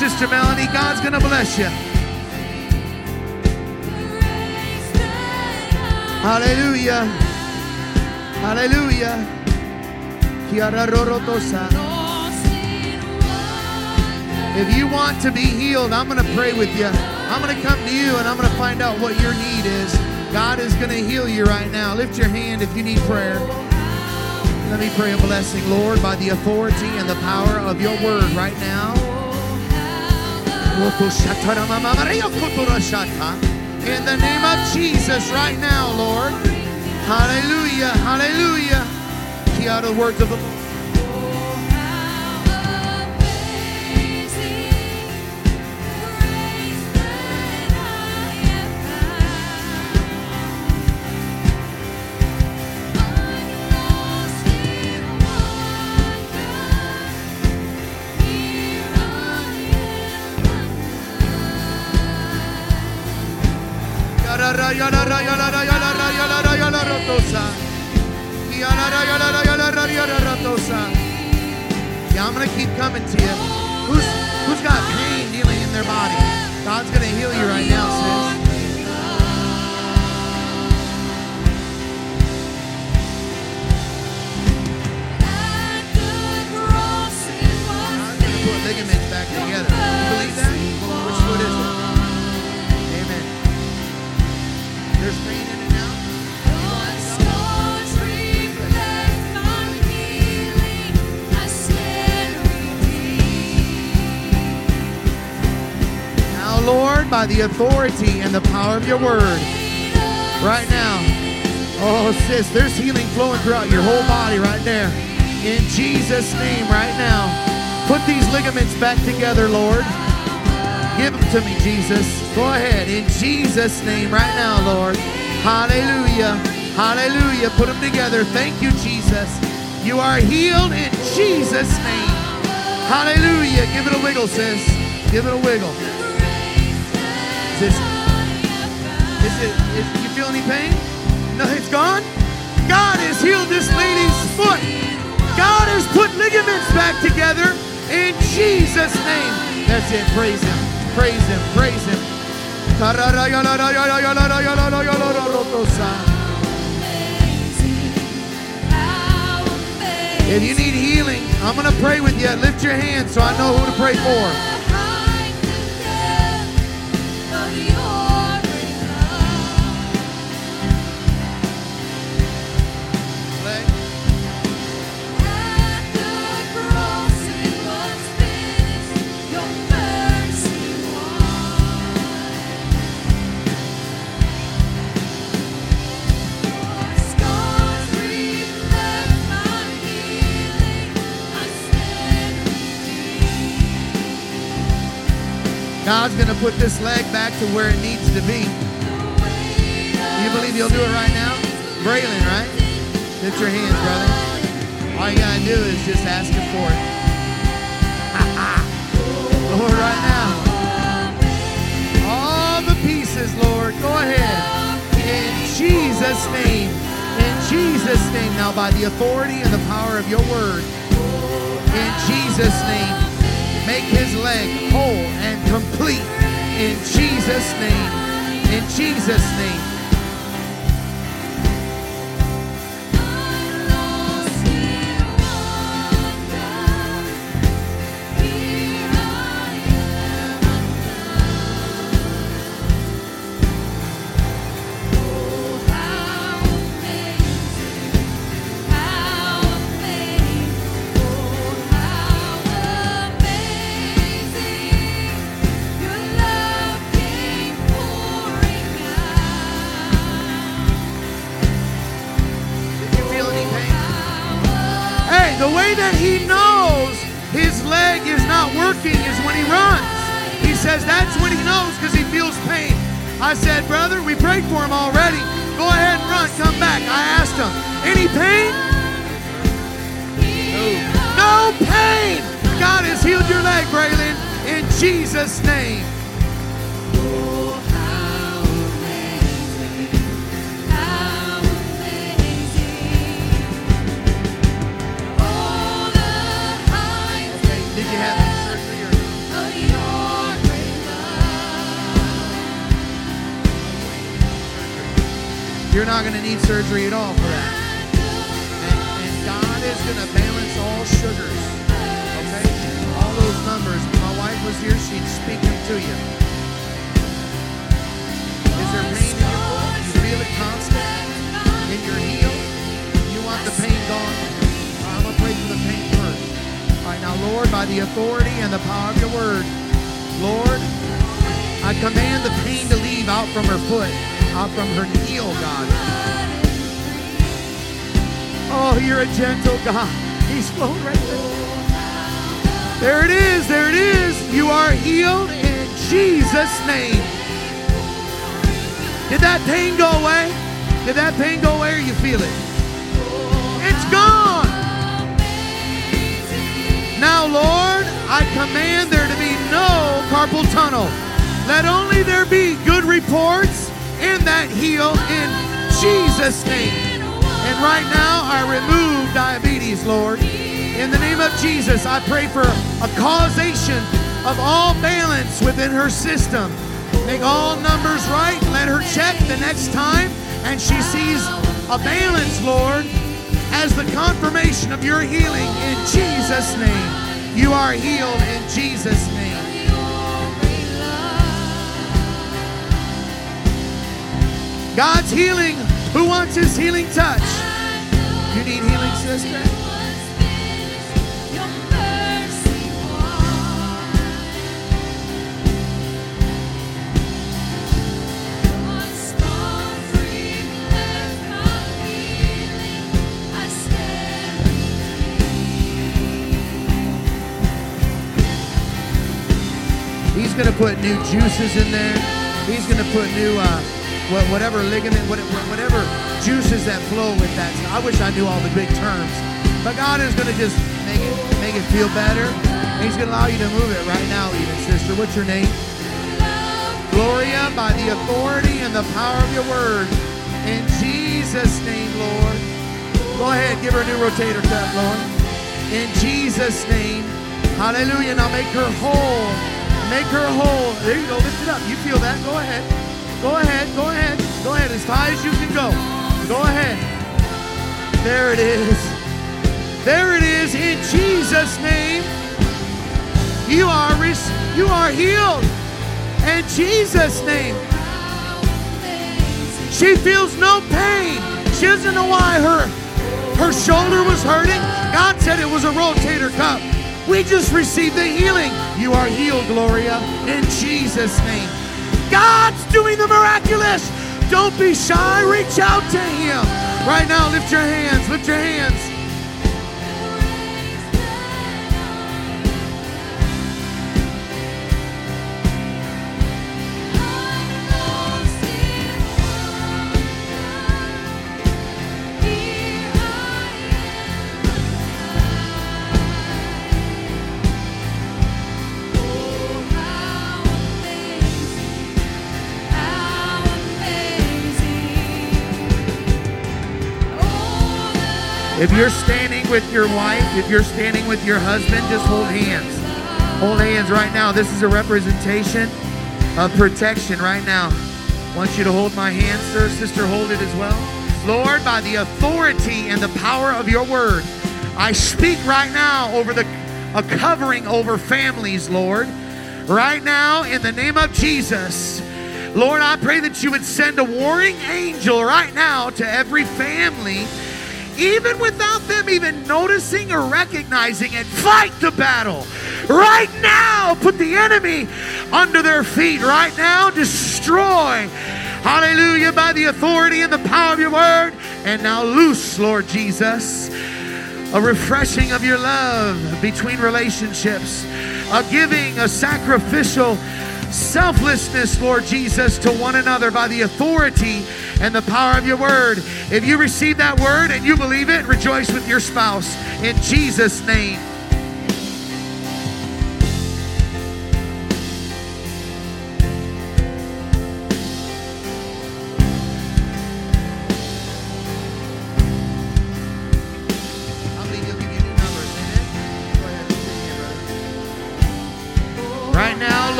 Sister Melanie. God's going to bless you. Hallelujah. Hallelujah. If you want to be healed, I'm going to pray with you. I'm going to come to you and I'm going to find out what your need is. God is going to heal you right now. Lift your hand if you need prayer. Let me pray a blessing, Lord, by the authority and the power of your word right now. In the name of Jesus, right now, Lord. Hallelujah, hallelujah. Hear the words of the Lord. Yeah, I'm gonna keep coming to you. Who's who's got pain dealing in their body? God's gonna heal you right now, sis. God's gonna put ligaments back together. You believe that? Which foot is it? Lord, by the authority and the power of your word, right now, oh, sis, there's healing flowing throughout your whole body right there. In Jesus' name, right now. Put these ligaments back together, Lord. Give them to me, Jesus. Go ahead. In Jesus' name, right now, Lord. Hallelujah. Hallelujah. Put them together. Thank you, Jesus. You are healed in Jesus' name. Hallelujah. Give it a wiggle, sis. Give it a wiggle. Sis, is it, is, you feel any pain? No, it's gone? God has healed this lady's foot. God has put ligaments back together in Jesus' name. That's it. Praise Him. Praise Him. Praise Him. If you need healing, I'm going to pray with you. Lift your hand so I know who to pray for. God's going to put this leg back to where it needs to be. You believe He'll do it right now? Braylon, right? Lift your hands, brother. All you got to do is just ask Him for it. Lord, right now. All the pieces, Lord. Go ahead. In Jesus' name. In Jesus' name. Now, by the authority and the power of your word. In Jesus' name. Make his leg whole and complete. In Jesus' name. In Jesus' name. Already. Go ahead and run. Come back. I asked him, any pain? No pain. God has healed your leg, Braylon, in Jesus' name. Not going to need surgery at all for that. And, and God is going to balance all sugars. Okay? All those numbers. If my wife was here, she'd speak them to you. Is there pain in your foot? You feel it constant? In your heel? You want the pain gone? I'm going to pray for the pain first. All right, now, Lord, by the authority and the power of your word, Lord, I command the pain to leave out from her foot, out from her heel, God. Oh, you're a gentle God. He's flowing right there. There it is. There it is. You are healed in Jesus' name. Did that pain go away? Did that pain go away or you feel it? It's gone. Now, Lord, I command there to be no carpal tunnel. Let only there be good reports that heal in Jesus' name. And right now, I remove diabetes, Lord. In the name of Jesus, I pray for a causation of all balance within her system. Make all numbers right. Let her check the next time, and she sees a balance, Lord, as the confirmation of your healing in Jesus' name. You are healed in Jesus' God's healing. Who wants his healing touch? You need healing, sister? He's going to put new juices in there. He's going to put new, uh, whatever ligament, whatever juices that flow with that. I wish I knew all the big terms. But God is going to just make it, make it feel better. He's going to allow you to move it right now, even, sister. What's your name? Gloria, by the authority and the power of your word. In Jesus' name, Lord. Go ahead, give her a new rotator cuff, Lord. In Jesus' name. Hallelujah. Now make her whole. Make her whole. There you go. Lift it up. You feel that? Go ahead. Go ahead. Go ahead. Go ahead. As high as you can go. Go ahead. There it is. There it is. In Jesus' name. You are res- you are healed. In Jesus' name. She feels no pain. She doesn't know why her her shoulder was hurting. God said it was a rotator cuff. We just received the healing. You are healed, Gloria, in Jesus' name. God's doing the miraculous. Don't be shy. Reach out to Him. Right now, lift your hands. Lift your hands. You're standing with your wife, if you're standing with your husband, just hold hands. Hold hands right now. This is a representation of protection right now. I want you to hold my hand, sir. Sister, hold it as well. Lord, by the authority and the power of your word, I speak right now over the a covering over families, Lord. Right now, in the name of Jesus. Lord, I pray that you would send a warring angel right now to every family even without them even noticing or recognizing it, fight the battle. Right now, put the enemy under their feet. Right now, destroy. Hallelujah, by the authority and the power of your word. And now, loose, Lord Jesus, a refreshing of your love between relationships, a giving, a sacrificial selflessness, Lord Jesus, to one another by the authority and the power of your word. If you receive that word and you believe it, rejoice with your spouse in Jesus' name.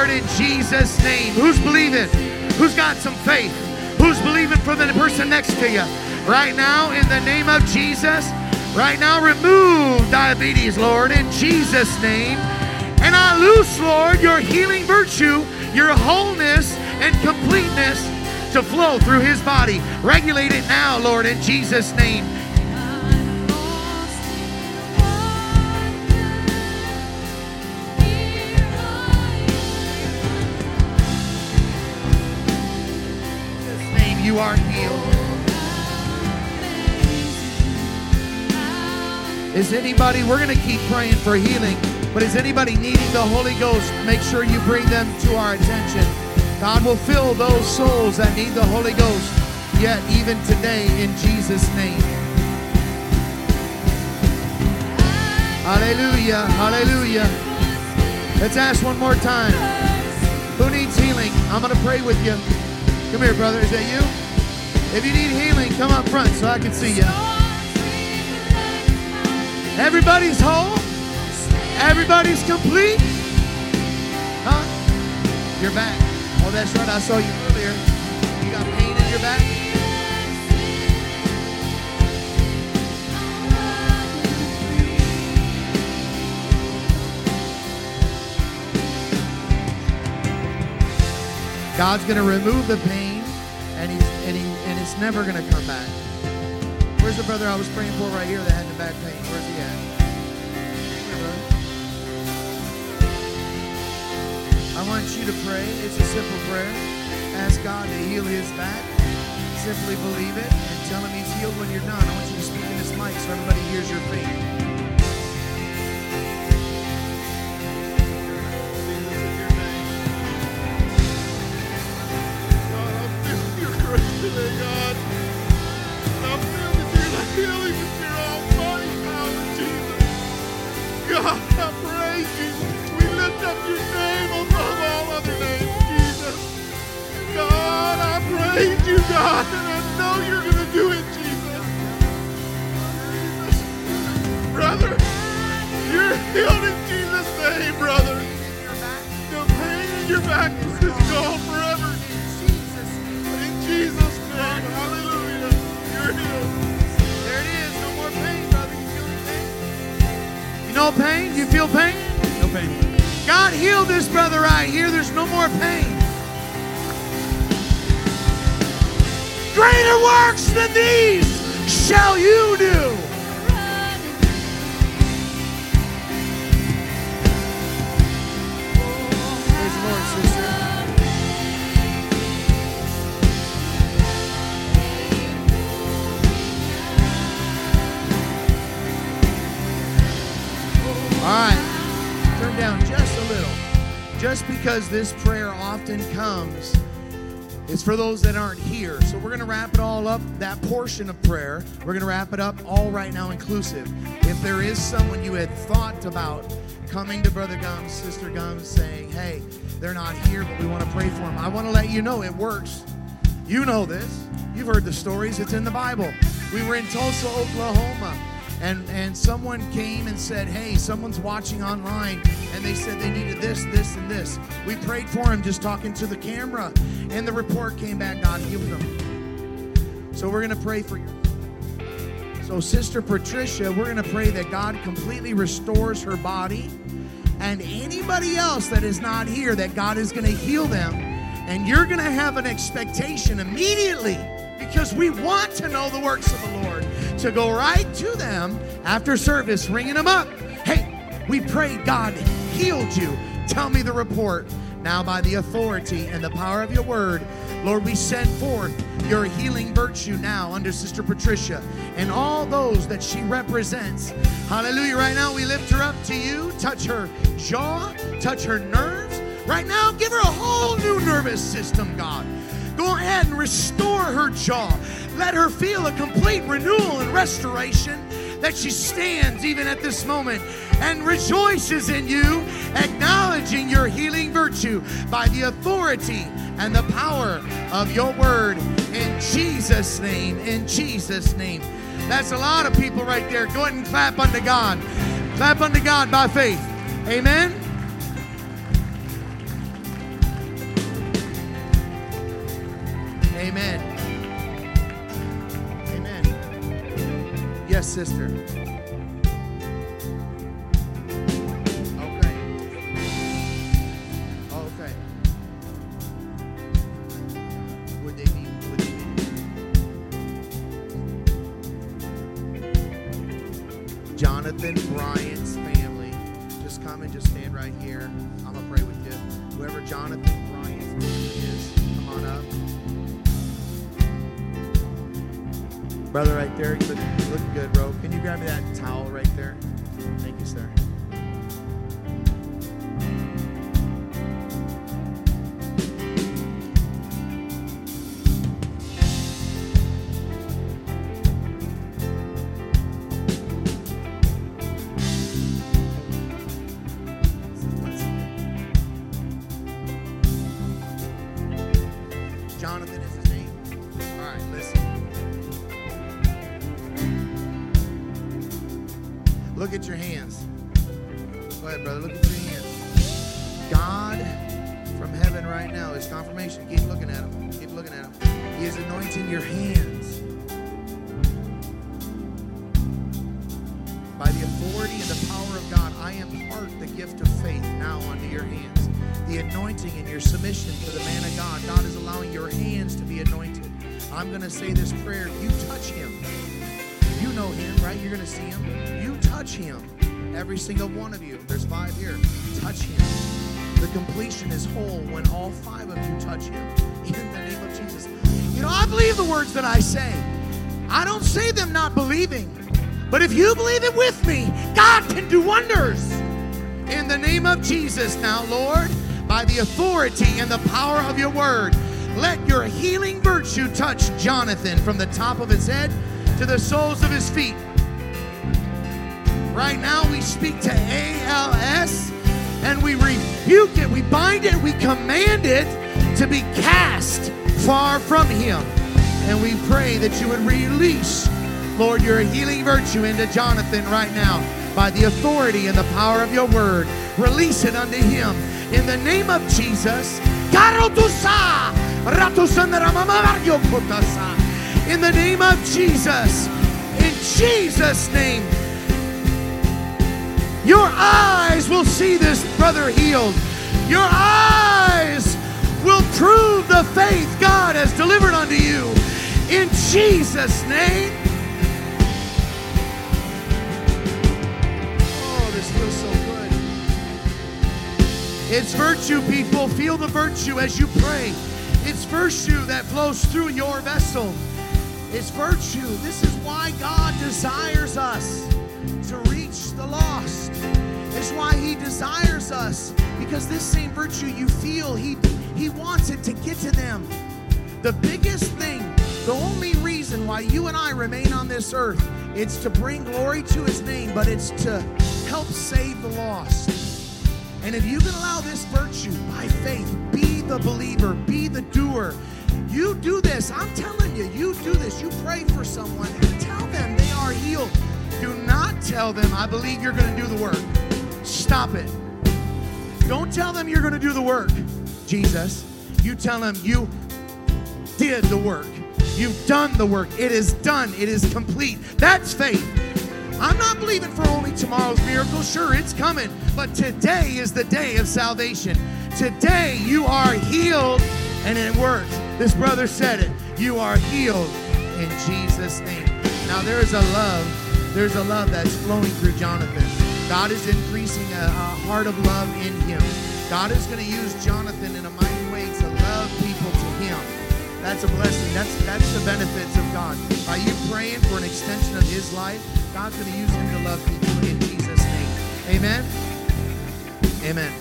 Lord, in Jesus' name. Who's believing? Who's got some faith? Who's believing for the person next to you? Right now, in the name of Jesus. Right now, remove diabetes, Lord, in Jesus' name. And I loose, Lord, your healing virtue, your wholeness and completeness to flow through his body. Regulate it now, Lord, in Jesus' name. You are healed. Is anybody, we're going to keep praying for healing, but is anybody needing the Holy Ghost? Make sure you bring them to our attention. God will fill those souls that need the Holy Ghost yet, even today, in Jesus' name. Hallelujah, hallelujah. Let's ask one more time. Who needs healing? I'm going to pray with you. Come here, brother. Is that you? If you need healing, come up front so I can see you. Everybody's whole. Everybody's complete. Huh? Your back. Oh, that's right. I saw you earlier. You got pain in your back? God's going to remove the pain, never going to come back. Where's the brother I was praying for right here that had the back pain? Where's he at? I want you to pray. It's a simple prayer. Ask God to heal his back. Simply believe it and tell him he's healed when you're done. I want you to speak in this mic so everybody hears your faith. Because this prayer often comes, it's for those that aren't here. So we're going to wrap it all up, that portion of prayer. We're going to wrap it up all right now, inclusive. If there is someone you had thought about coming to Brother Gums, Sister Gums, saying, hey, they're not here, but we want to pray for them, I want to let you know it works. You know this. You've heard the stories. It's in the Bible. We were in Tulsa, Oklahoma, and, and someone came and said, Hey, someone's watching online, and they said they needed this, this, and this. We prayed for him just talking to the camera, and the report came back God healed them. So we're going to pray for you. So, Sister Patricia, we're going to pray that God completely restores her body. And anybody else that is not here, that God is going to heal them. And you're going to have an expectation immediately because we want to know the works of the Lord to go right to them after service, ringing them up. Hey, we pray God healed you. Tell me the report. Now, by the authority and the power of your word, Lord, we send forth your healing virtue now under Sister Patricia and all those that she represents. Hallelujah. Right now, we lift her up to you. Touch her jaw, touch her nerves. Right now, give her a whole new nervous system, God. Go ahead and restore her jaw. Let her feel a complete renewal and restoration that she stands even at this moment and rejoices in you, acknowledging your healing virtue by the authority and the power of your word. In Jesus' name, in Jesus' name. That's a lot of people right there. Go ahead and clap unto God. Clap unto God by faith. Amen. Amen. Yes, sister. Okay. Okay. Would they be? Would they be? Jonathan Bryant's family. Just come and just stand right here. I'm gonna pray with you. Whoever Jonathan Bryant's family is, come on up. Brother, right there, authority and the power of your word, let your healing virtue touch Jonathan from the top of his head to the soles of his feet. Right now, we speak to ALS and we rebuke it, we bind it, we command it to be cast far from him. And we pray that you would release, Lord, your healing virtue into Jonathan right now by the authority and the power of your word. Release it unto him in the name of Jesus. In the name of Jesus. In Jesus' name. Your eyes will see this brother healed. Your eyes will prove the faith God has delivered unto you. In Jesus' name. It's virtue, people. Feel the virtue as you pray. It's virtue that flows through your vessel. It's virtue. This is why God desires us to reach the lost. It's why He desires us because this same virtue you feel, He He wants it to get to them. The biggest thing, the only reason why you and I remain on this earth, it's to bring glory to His name, but it's to help save the lost. And if you can allow this virtue by faith, be the believer, be the doer. You do this. I'm telling you, you do this. You pray for someone and tell them they are healed. Do not tell them, I believe you're going to do the work. Stop it. Don't tell them you're going to do the work, Jesus. You tell them you did the work. You've done the work. It is done. It is complete. That's faith. I'm not believing for only tomorrow's miracle. Sure, it's coming. But today is the day of salvation. Today you are healed and it works. This brother said it. You are healed in Jesus' name. Now there is a love. There's a love that's flowing through Jonathan. God is increasing a, a heart of love in him. God is going to use Jonathan in a mighty way to love people to him. That's a blessing. That's that's the benefits of God. Are you praying for an extension of his life? God's going to use him to love people in Jesus' name. Amen. Amen.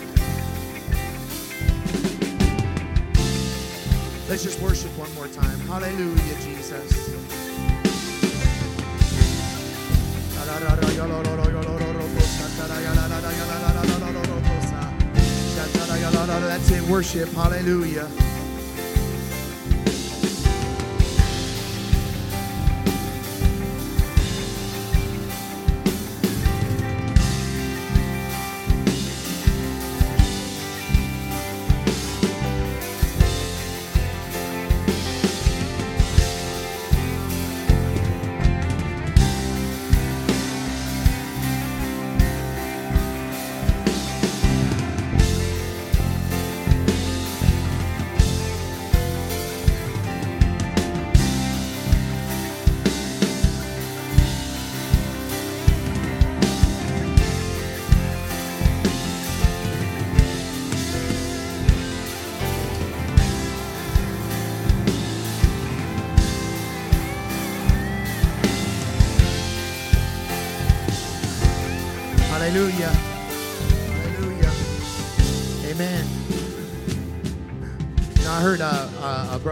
Let's just worship one more time. Hallelujah, Jesus. That's it. Worship. Hallelujah.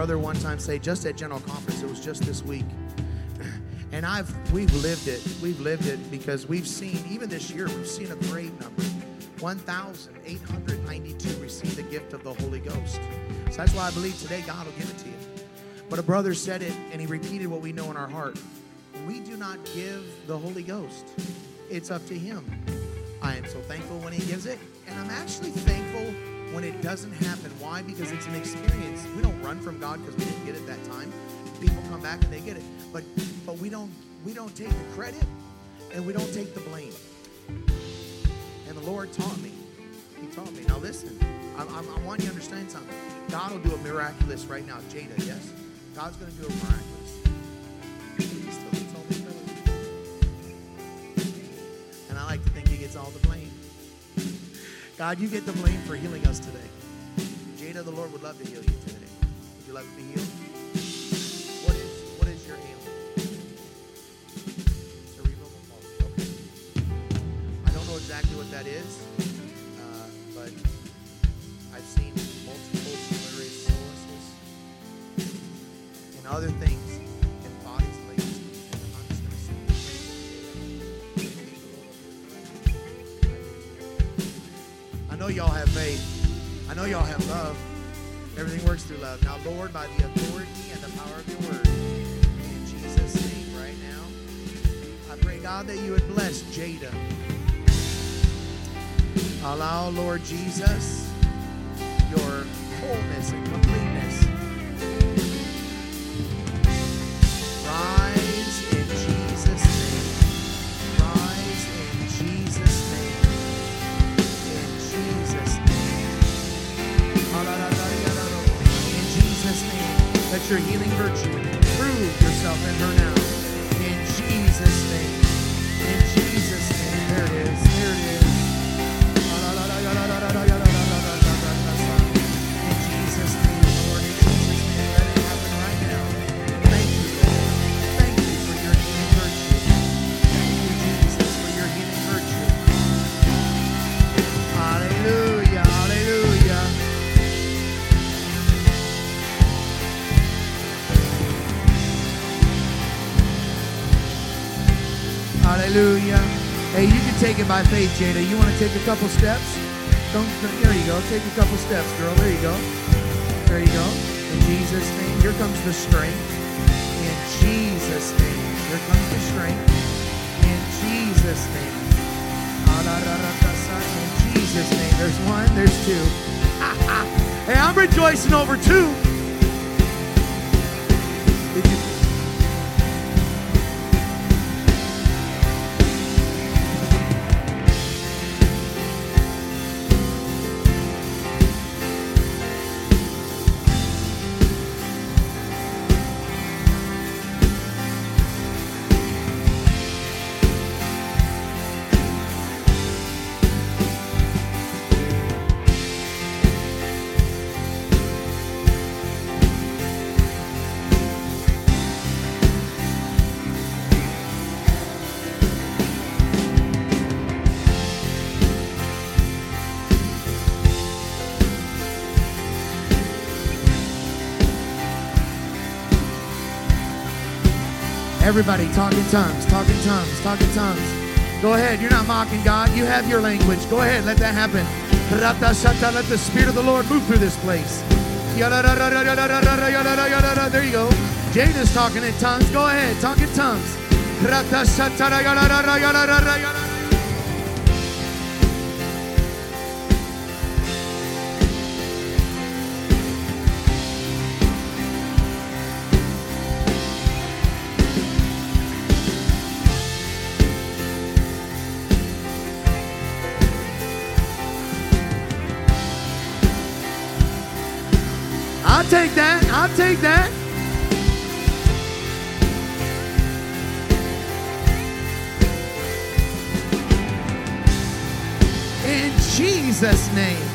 Brother one time say, just at General Conference, it was just this week. And I've we've lived it. We've lived it because we've seen, even this year, we've seen a great number. 1,892 receive the gift of the Holy Ghost. So that's why I believe today God will give it to you. But a brother said it and he repeated what we know in our heart. We do not give the Holy Ghost. It's up to Him. I am so thankful when He gives it, and I'm actually thankful when it doesn't happen. Why? Because it's an experience. We don't run from God because we didn't get it that time. People come back and they get it, but but we don't we don't take the credit and we don't take the blame. And the Lord taught me. He taught me. Now listen, I, I, I want you to understand something. God will do a miraculous right now, Jada. Yes, God's going to do a miraculous. God, you get the blame for healing us today. Jada, the Lord would love to heal you today. Would you love to be healed? What is what is your healing? Cerebral palsy. Okay. I don't know exactly what that is, uh, but I've seen multiple sclerosis and other things through love. Now, Lord, by the authority and the power of your word, in Jesus' name, right now, I pray, God, that you would bless Jada. Allow, Lord Jesus, your wholeness and completeness. Your healing virtue prove yourself in her now. Hey, take it by faith, Jada. You want to take a couple steps? Don't, there you go. Take a couple steps, girl. There you go. There you go. In Jesus' name. Here comes the strength. In Jesus' name. Here comes the strength. In Jesus' name. In Jesus' name. There's one, there's two. hey, I'm rejoicing over two. Everybody, talk in tongues, talk in tongues, talk in tongues. Go ahead. You're not mocking God. You have your language. Go ahead. Let that happen. Let the Spirit of the Lord move through this place. There you go. Jada's talking in tongues. Go ahead. Talk in tongues. Take that. I'll take that. In Jesus' name.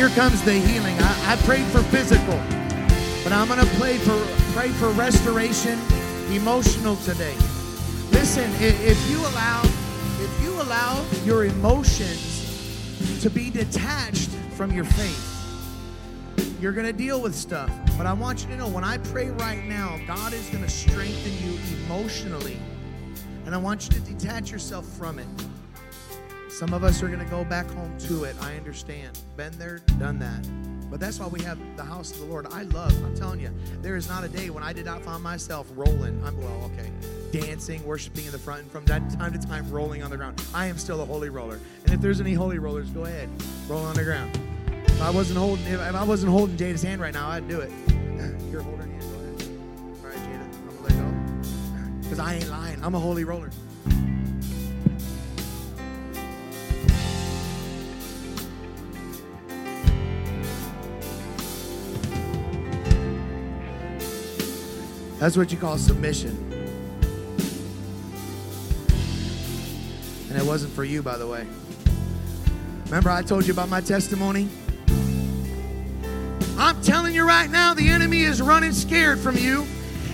Here comes the healing. I, I prayed for physical, but I'm gonna pray for pray for restoration, emotional today. Listen, if you allow if you allow your emotions to be detached from your faith. You're going to deal with stuff, but I want you to know when I pray right now, God is going to strengthen you emotionally. And I want you to detach yourself from it. Some of us are going to go back home to it. I understand. Been there, done that. But that's why we have the house of the Lord. I love, I'm telling you, there is not a day when I did not find myself rolling. I'm, well, okay, dancing, worshiping in the front, and from that time to time, rolling on the ground. I am still a holy roller. And if there's any holy rollers, go ahead, roll on the ground. If I wasn't holding, if I wasn't holding Jada's hand right now, I'd do it. You're holding hand, go ahead. All right, Jada, I'm gonna let go. Because I ain't lying. I'm a holy roller. That's what you call submission. And it wasn't for you, by the way. Remember, I told you about my testimony? I'm telling you right now, the enemy is running scared from you.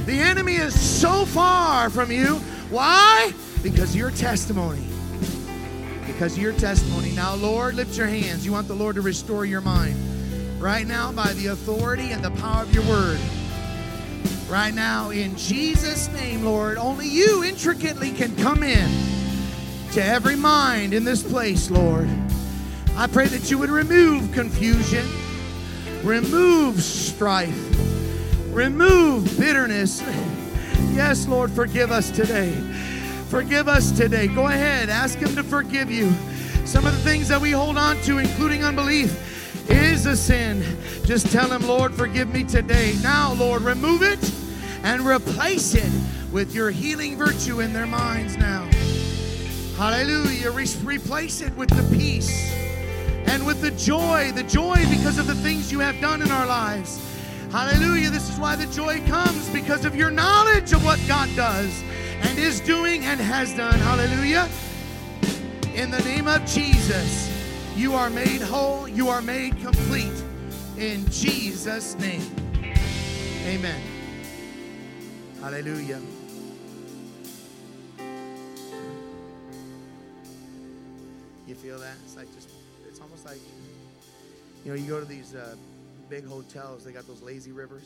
The enemy is so far from you. Why? Because your testimony. Because your testimony. Now, Lord, lift your hands. You want the Lord to restore your mind. Right now, by the authority and the power of your word right now in Jesus' name, Lord. Only you intricately can come in to every mind in this place, Lord. I pray that you would remove confusion, remove strife, remove bitterness. Yes, Lord, forgive us today. Forgive us today. Go ahead, ask Him to forgive you. Some of the things that we hold on to, including unbelief, a sin. Just tell Him, Lord, forgive me today. Now, Lord, remove it and replace it with your healing virtue in their minds now. Hallelujah. Re- replace it with the peace and with the joy, the joy because of the things you have done in our lives. Hallelujah. This is why the joy comes because of your knowledge of what God does and is doing and has done. Hallelujah. In the name of Jesus, you are made whole, you are made complete. In Jesus' name. Amen. Hallelujah. You feel that? It's like just, it's almost like, you know, you go to these uh, big hotels, they got those lazy rivers.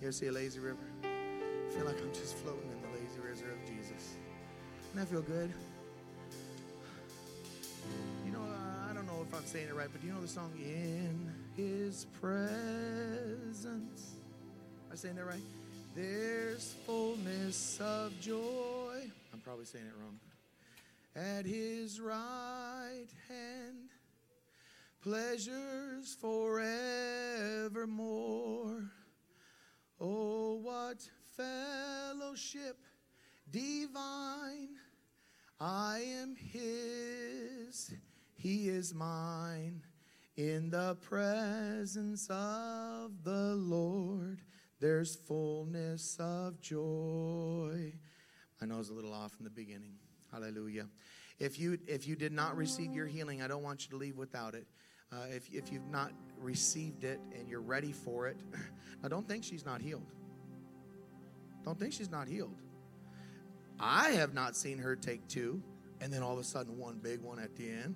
You ever see a lazy river? I feel like I'm just floating in the lazy river of Jesus. Doesn't that feel good? I'm saying it right, but do you know the song In His Presence? Am I saying that right? There's fullness of joy. I'm probably saying it wrong. At His right hand, pleasures forevermore. Oh, what fellowship divine! I am His, He is mine. In the presence of the Lord, there's fullness of joy. I know it's a little off in the beginning. Hallelujah. If you if you did not receive your healing, I don't want you to leave without it. Uh, if, if you've not received it and you're ready for it, now don't think she's not healed. Don't think she's not healed. I have not seen her take two and then all of a sudden one big one at the end.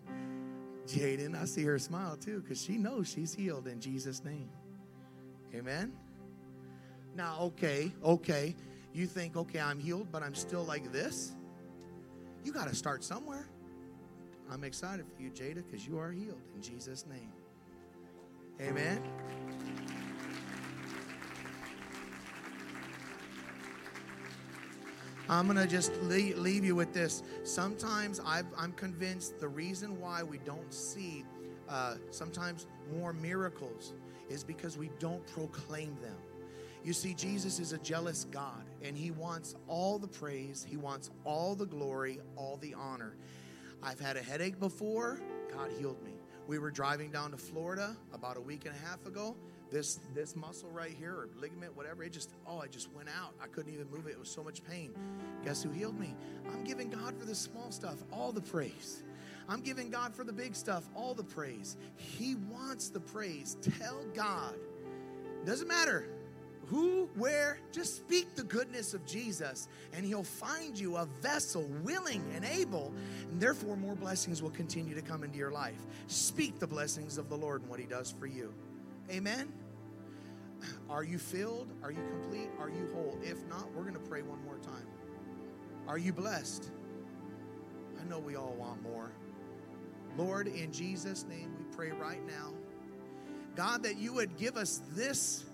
Jaden, I see her smile too because she knows she's healed in Jesus' name. Amen. Now, okay, okay. You think, okay, I'm healed, but I'm still like this? You got to start somewhere. I'm excited for you, Jada, because you are healed in Jesus' name. Amen. I'm going to just leave, leave you with this. Sometimes i am convinced the reason why we don't see uh, sometimes more miracles is because we don't proclaim them. You see, Jesus is a jealous God, and He wants all the praise, He wants all the glory, all the honor. I've had a headache before, God healed me. We were driving down to Florida about a week and a half ago. This this muscle right here, or ligament, whatever, it just oh, I just went out. I couldn't even move it. It was so much pain. Guess who healed me? I'm giving God for the small stuff all the praise. I'm giving God for the big stuff all the praise. He wants the praise. Tell God. Doesn't matter who, where, just speak the goodness of Jesus, and He'll find you a vessel willing and able, and therefore more blessings will continue to come into your life. Speak the blessings of the Lord and what He does for you. Amen. Are you filled? Are you complete? Are you whole? If not, we're going to pray one more time. Are you blessed? I know we all want more. Lord, in Jesus' name, we pray right now, God, that you would give us this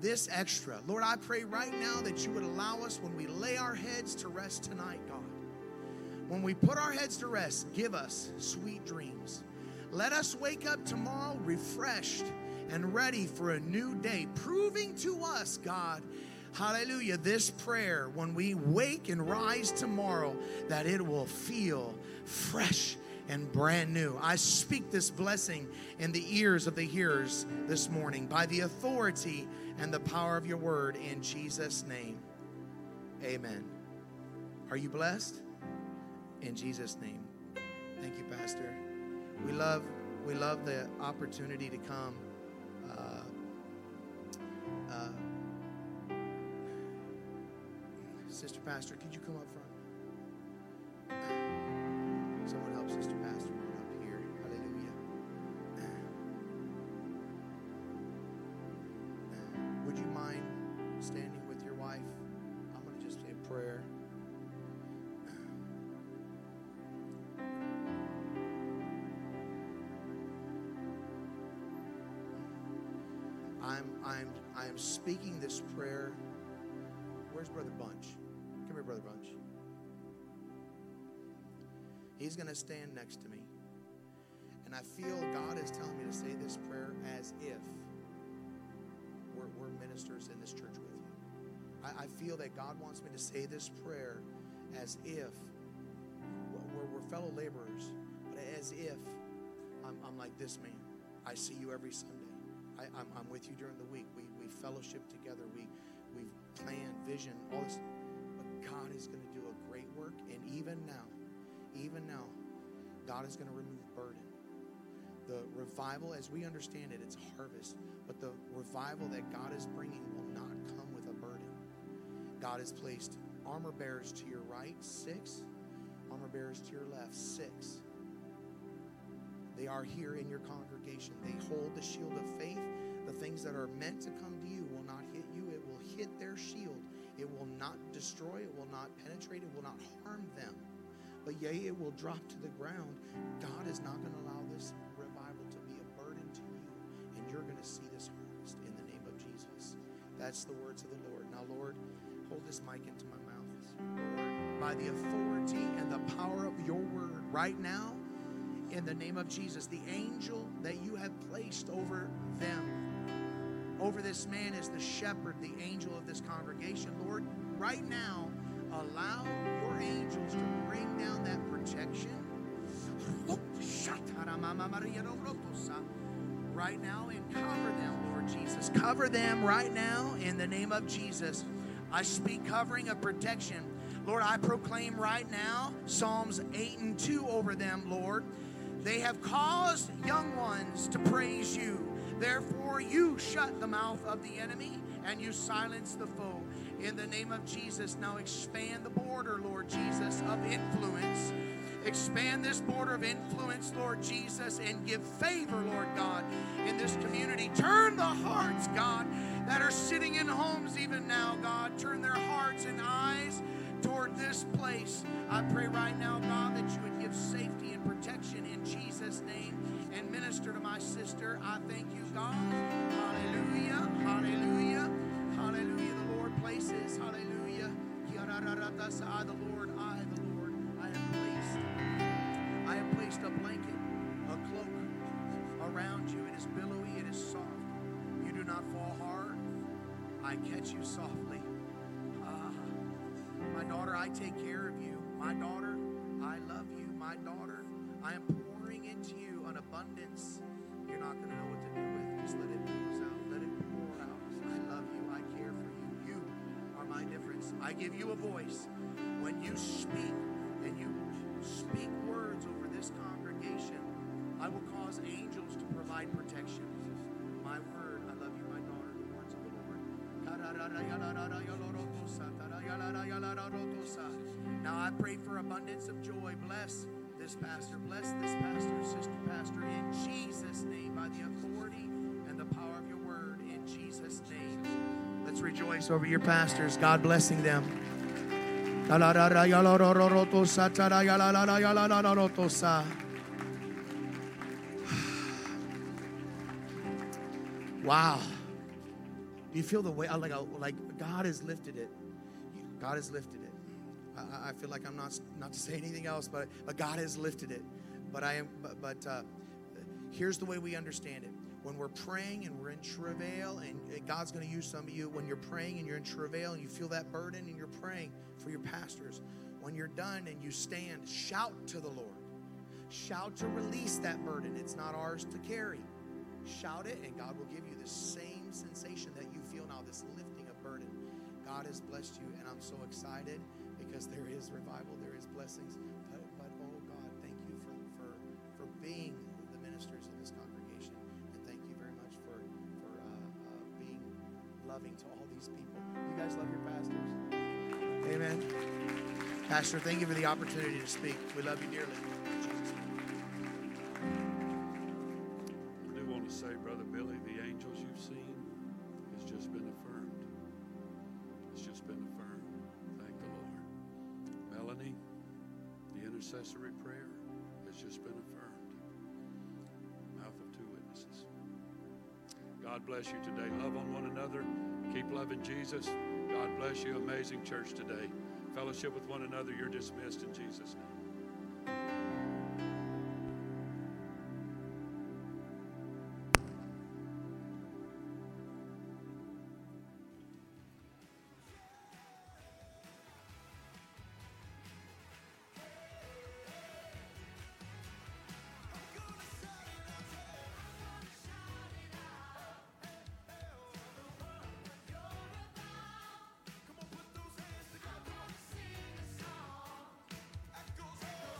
this extra. Lord, I pray right now that you would allow us when we lay our heads to rest tonight, God. When we put our heads to rest, give us sweet dreams. Let us wake up tomorrow refreshed and ready for a new day, proving to us, God, hallelujah, this prayer when we wake and rise tomorrow, that it will feel fresh and brand new. I speak this blessing in the ears of the hearers this morning by the authority and the power of your word in Jesus' name. Amen. Are you blessed? In Jesus' name. Thank you, Pastor. We love we love the opportunity to come. Uh, Sister Pastor, could you come up front? Someone help Sister Pastor I am speaking this prayer. Where's Brother Bunch? Come here, Brother Bunch. He's going to stand next to me. And I feel God is telling me to say this prayer as if we're, we're ministers in this church with you. I, I feel that God wants me to say this prayer as if we're, we're fellow laborers, but as if I'm, I'm like this man. I see you every Sunday. I, I'm, I'm with you during the week. We, we fellowship together. We, we plan, vision, all this. But God is going to do a great work. And even now, even now, God is going to remove burden. The revival, as we understand it, it's harvest. But the revival that God is bringing will not come with a burden. God has placed armor bearers to your right, six. Armor bearers to your left, six. They are here in your congregation. They hold the shield of faith. The things that are meant to come to you will not hit you, it will hit their shield. It will not destroy, it will not penetrate, it will not harm them. But yea, it will drop to the ground. God is not going to allow this revival to be a burden to you, and you're going to see this harvest in the name of Jesus. That's the words of the Lord. Now, Lord, hold this mic into my mouth. Lord, by the authority and the power of your word, right now, in the name of Jesus, the angel that you have placed over them, over this man is the shepherd, the angel of this congregation. Lord, right now, allow your angels to bring down that protection. Right now, and cover them, Lord Jesus. Cover them right now in the name of Jesus. I speak covering of protection. Lord, I proclaim right now Psalms 8 and 2 over them, Lord. They have caused young ones to praise you. Therefore, you shut the mouth of the enemy and you silence the foe. In the name of Jesus, now expand the border, Lord Jesus, of influence. Expand this border of influence, Lord Jesus, and give favor, Lord God, in this community. Turn the hearts, God, that are sitting in homes even now, God. Turn their hearts and eyes toward this place. I pray right now, God, that you would give safety and protection in Jesus' name and minister to my sister. I thank you, God. Hallelujah. Hallelujah. Hallelujah. The Lord places. Hallelujah. I, the Lord, I, the Lord, I have placed, I have placed a blanket, a cloak around you. It is billowy, it is soft. You do not fall hard. I catch you softly. My daughter, I take care of you. My daughter, I love you. My daughter, I am pouring into you an abundance you're not going to know what to do with. Just let it ooze out. Let it pour out. I love you. I care for you. You are my difference. I give you a voice. When you speak and you speak words over this congregation, I will cause angels to provide protection. My word, I love you, my daughter, the words of the Lord. Now I pray for abundance of joy. Bless this pastor. Bless this pastor, sister pastor, in Jesus' name, by the authority and the power of your word, in Jesus' name. Let's rejoice over your pastors. God blessing them. Wow. Do you feel the weight? Like, like God has lifted it. God has lifted it. I, I feel like I'm not not to say anything else, but but God has lifted it. But I am. But, but uh, here's the way we understand it. When we're praying and we're in travail, and God's going to use some of you when you're praying and you're in travail and you feel that burden and you're praying for your pastors. When you're done and you stand, shout to the Lord. Shout to release that burden. It's not ours to carry. Shout it, and God will give you the same sensation that God has blessed you, and I'm so excited because there is revival, there is blessings. But, but oh God, thank you for, for, for being the ministers in this congregation. And thank you very much for, for uh, uh, being loving to all these people. You guys love your pastors? Amen. Pastor, thank you for the opportunity to speak. We love you dearly. Bless you today. Love on one another. Keep loving Jesus. God bless you. Amazing church today. Fellowship with one another. You're dismissed in Jesus' name.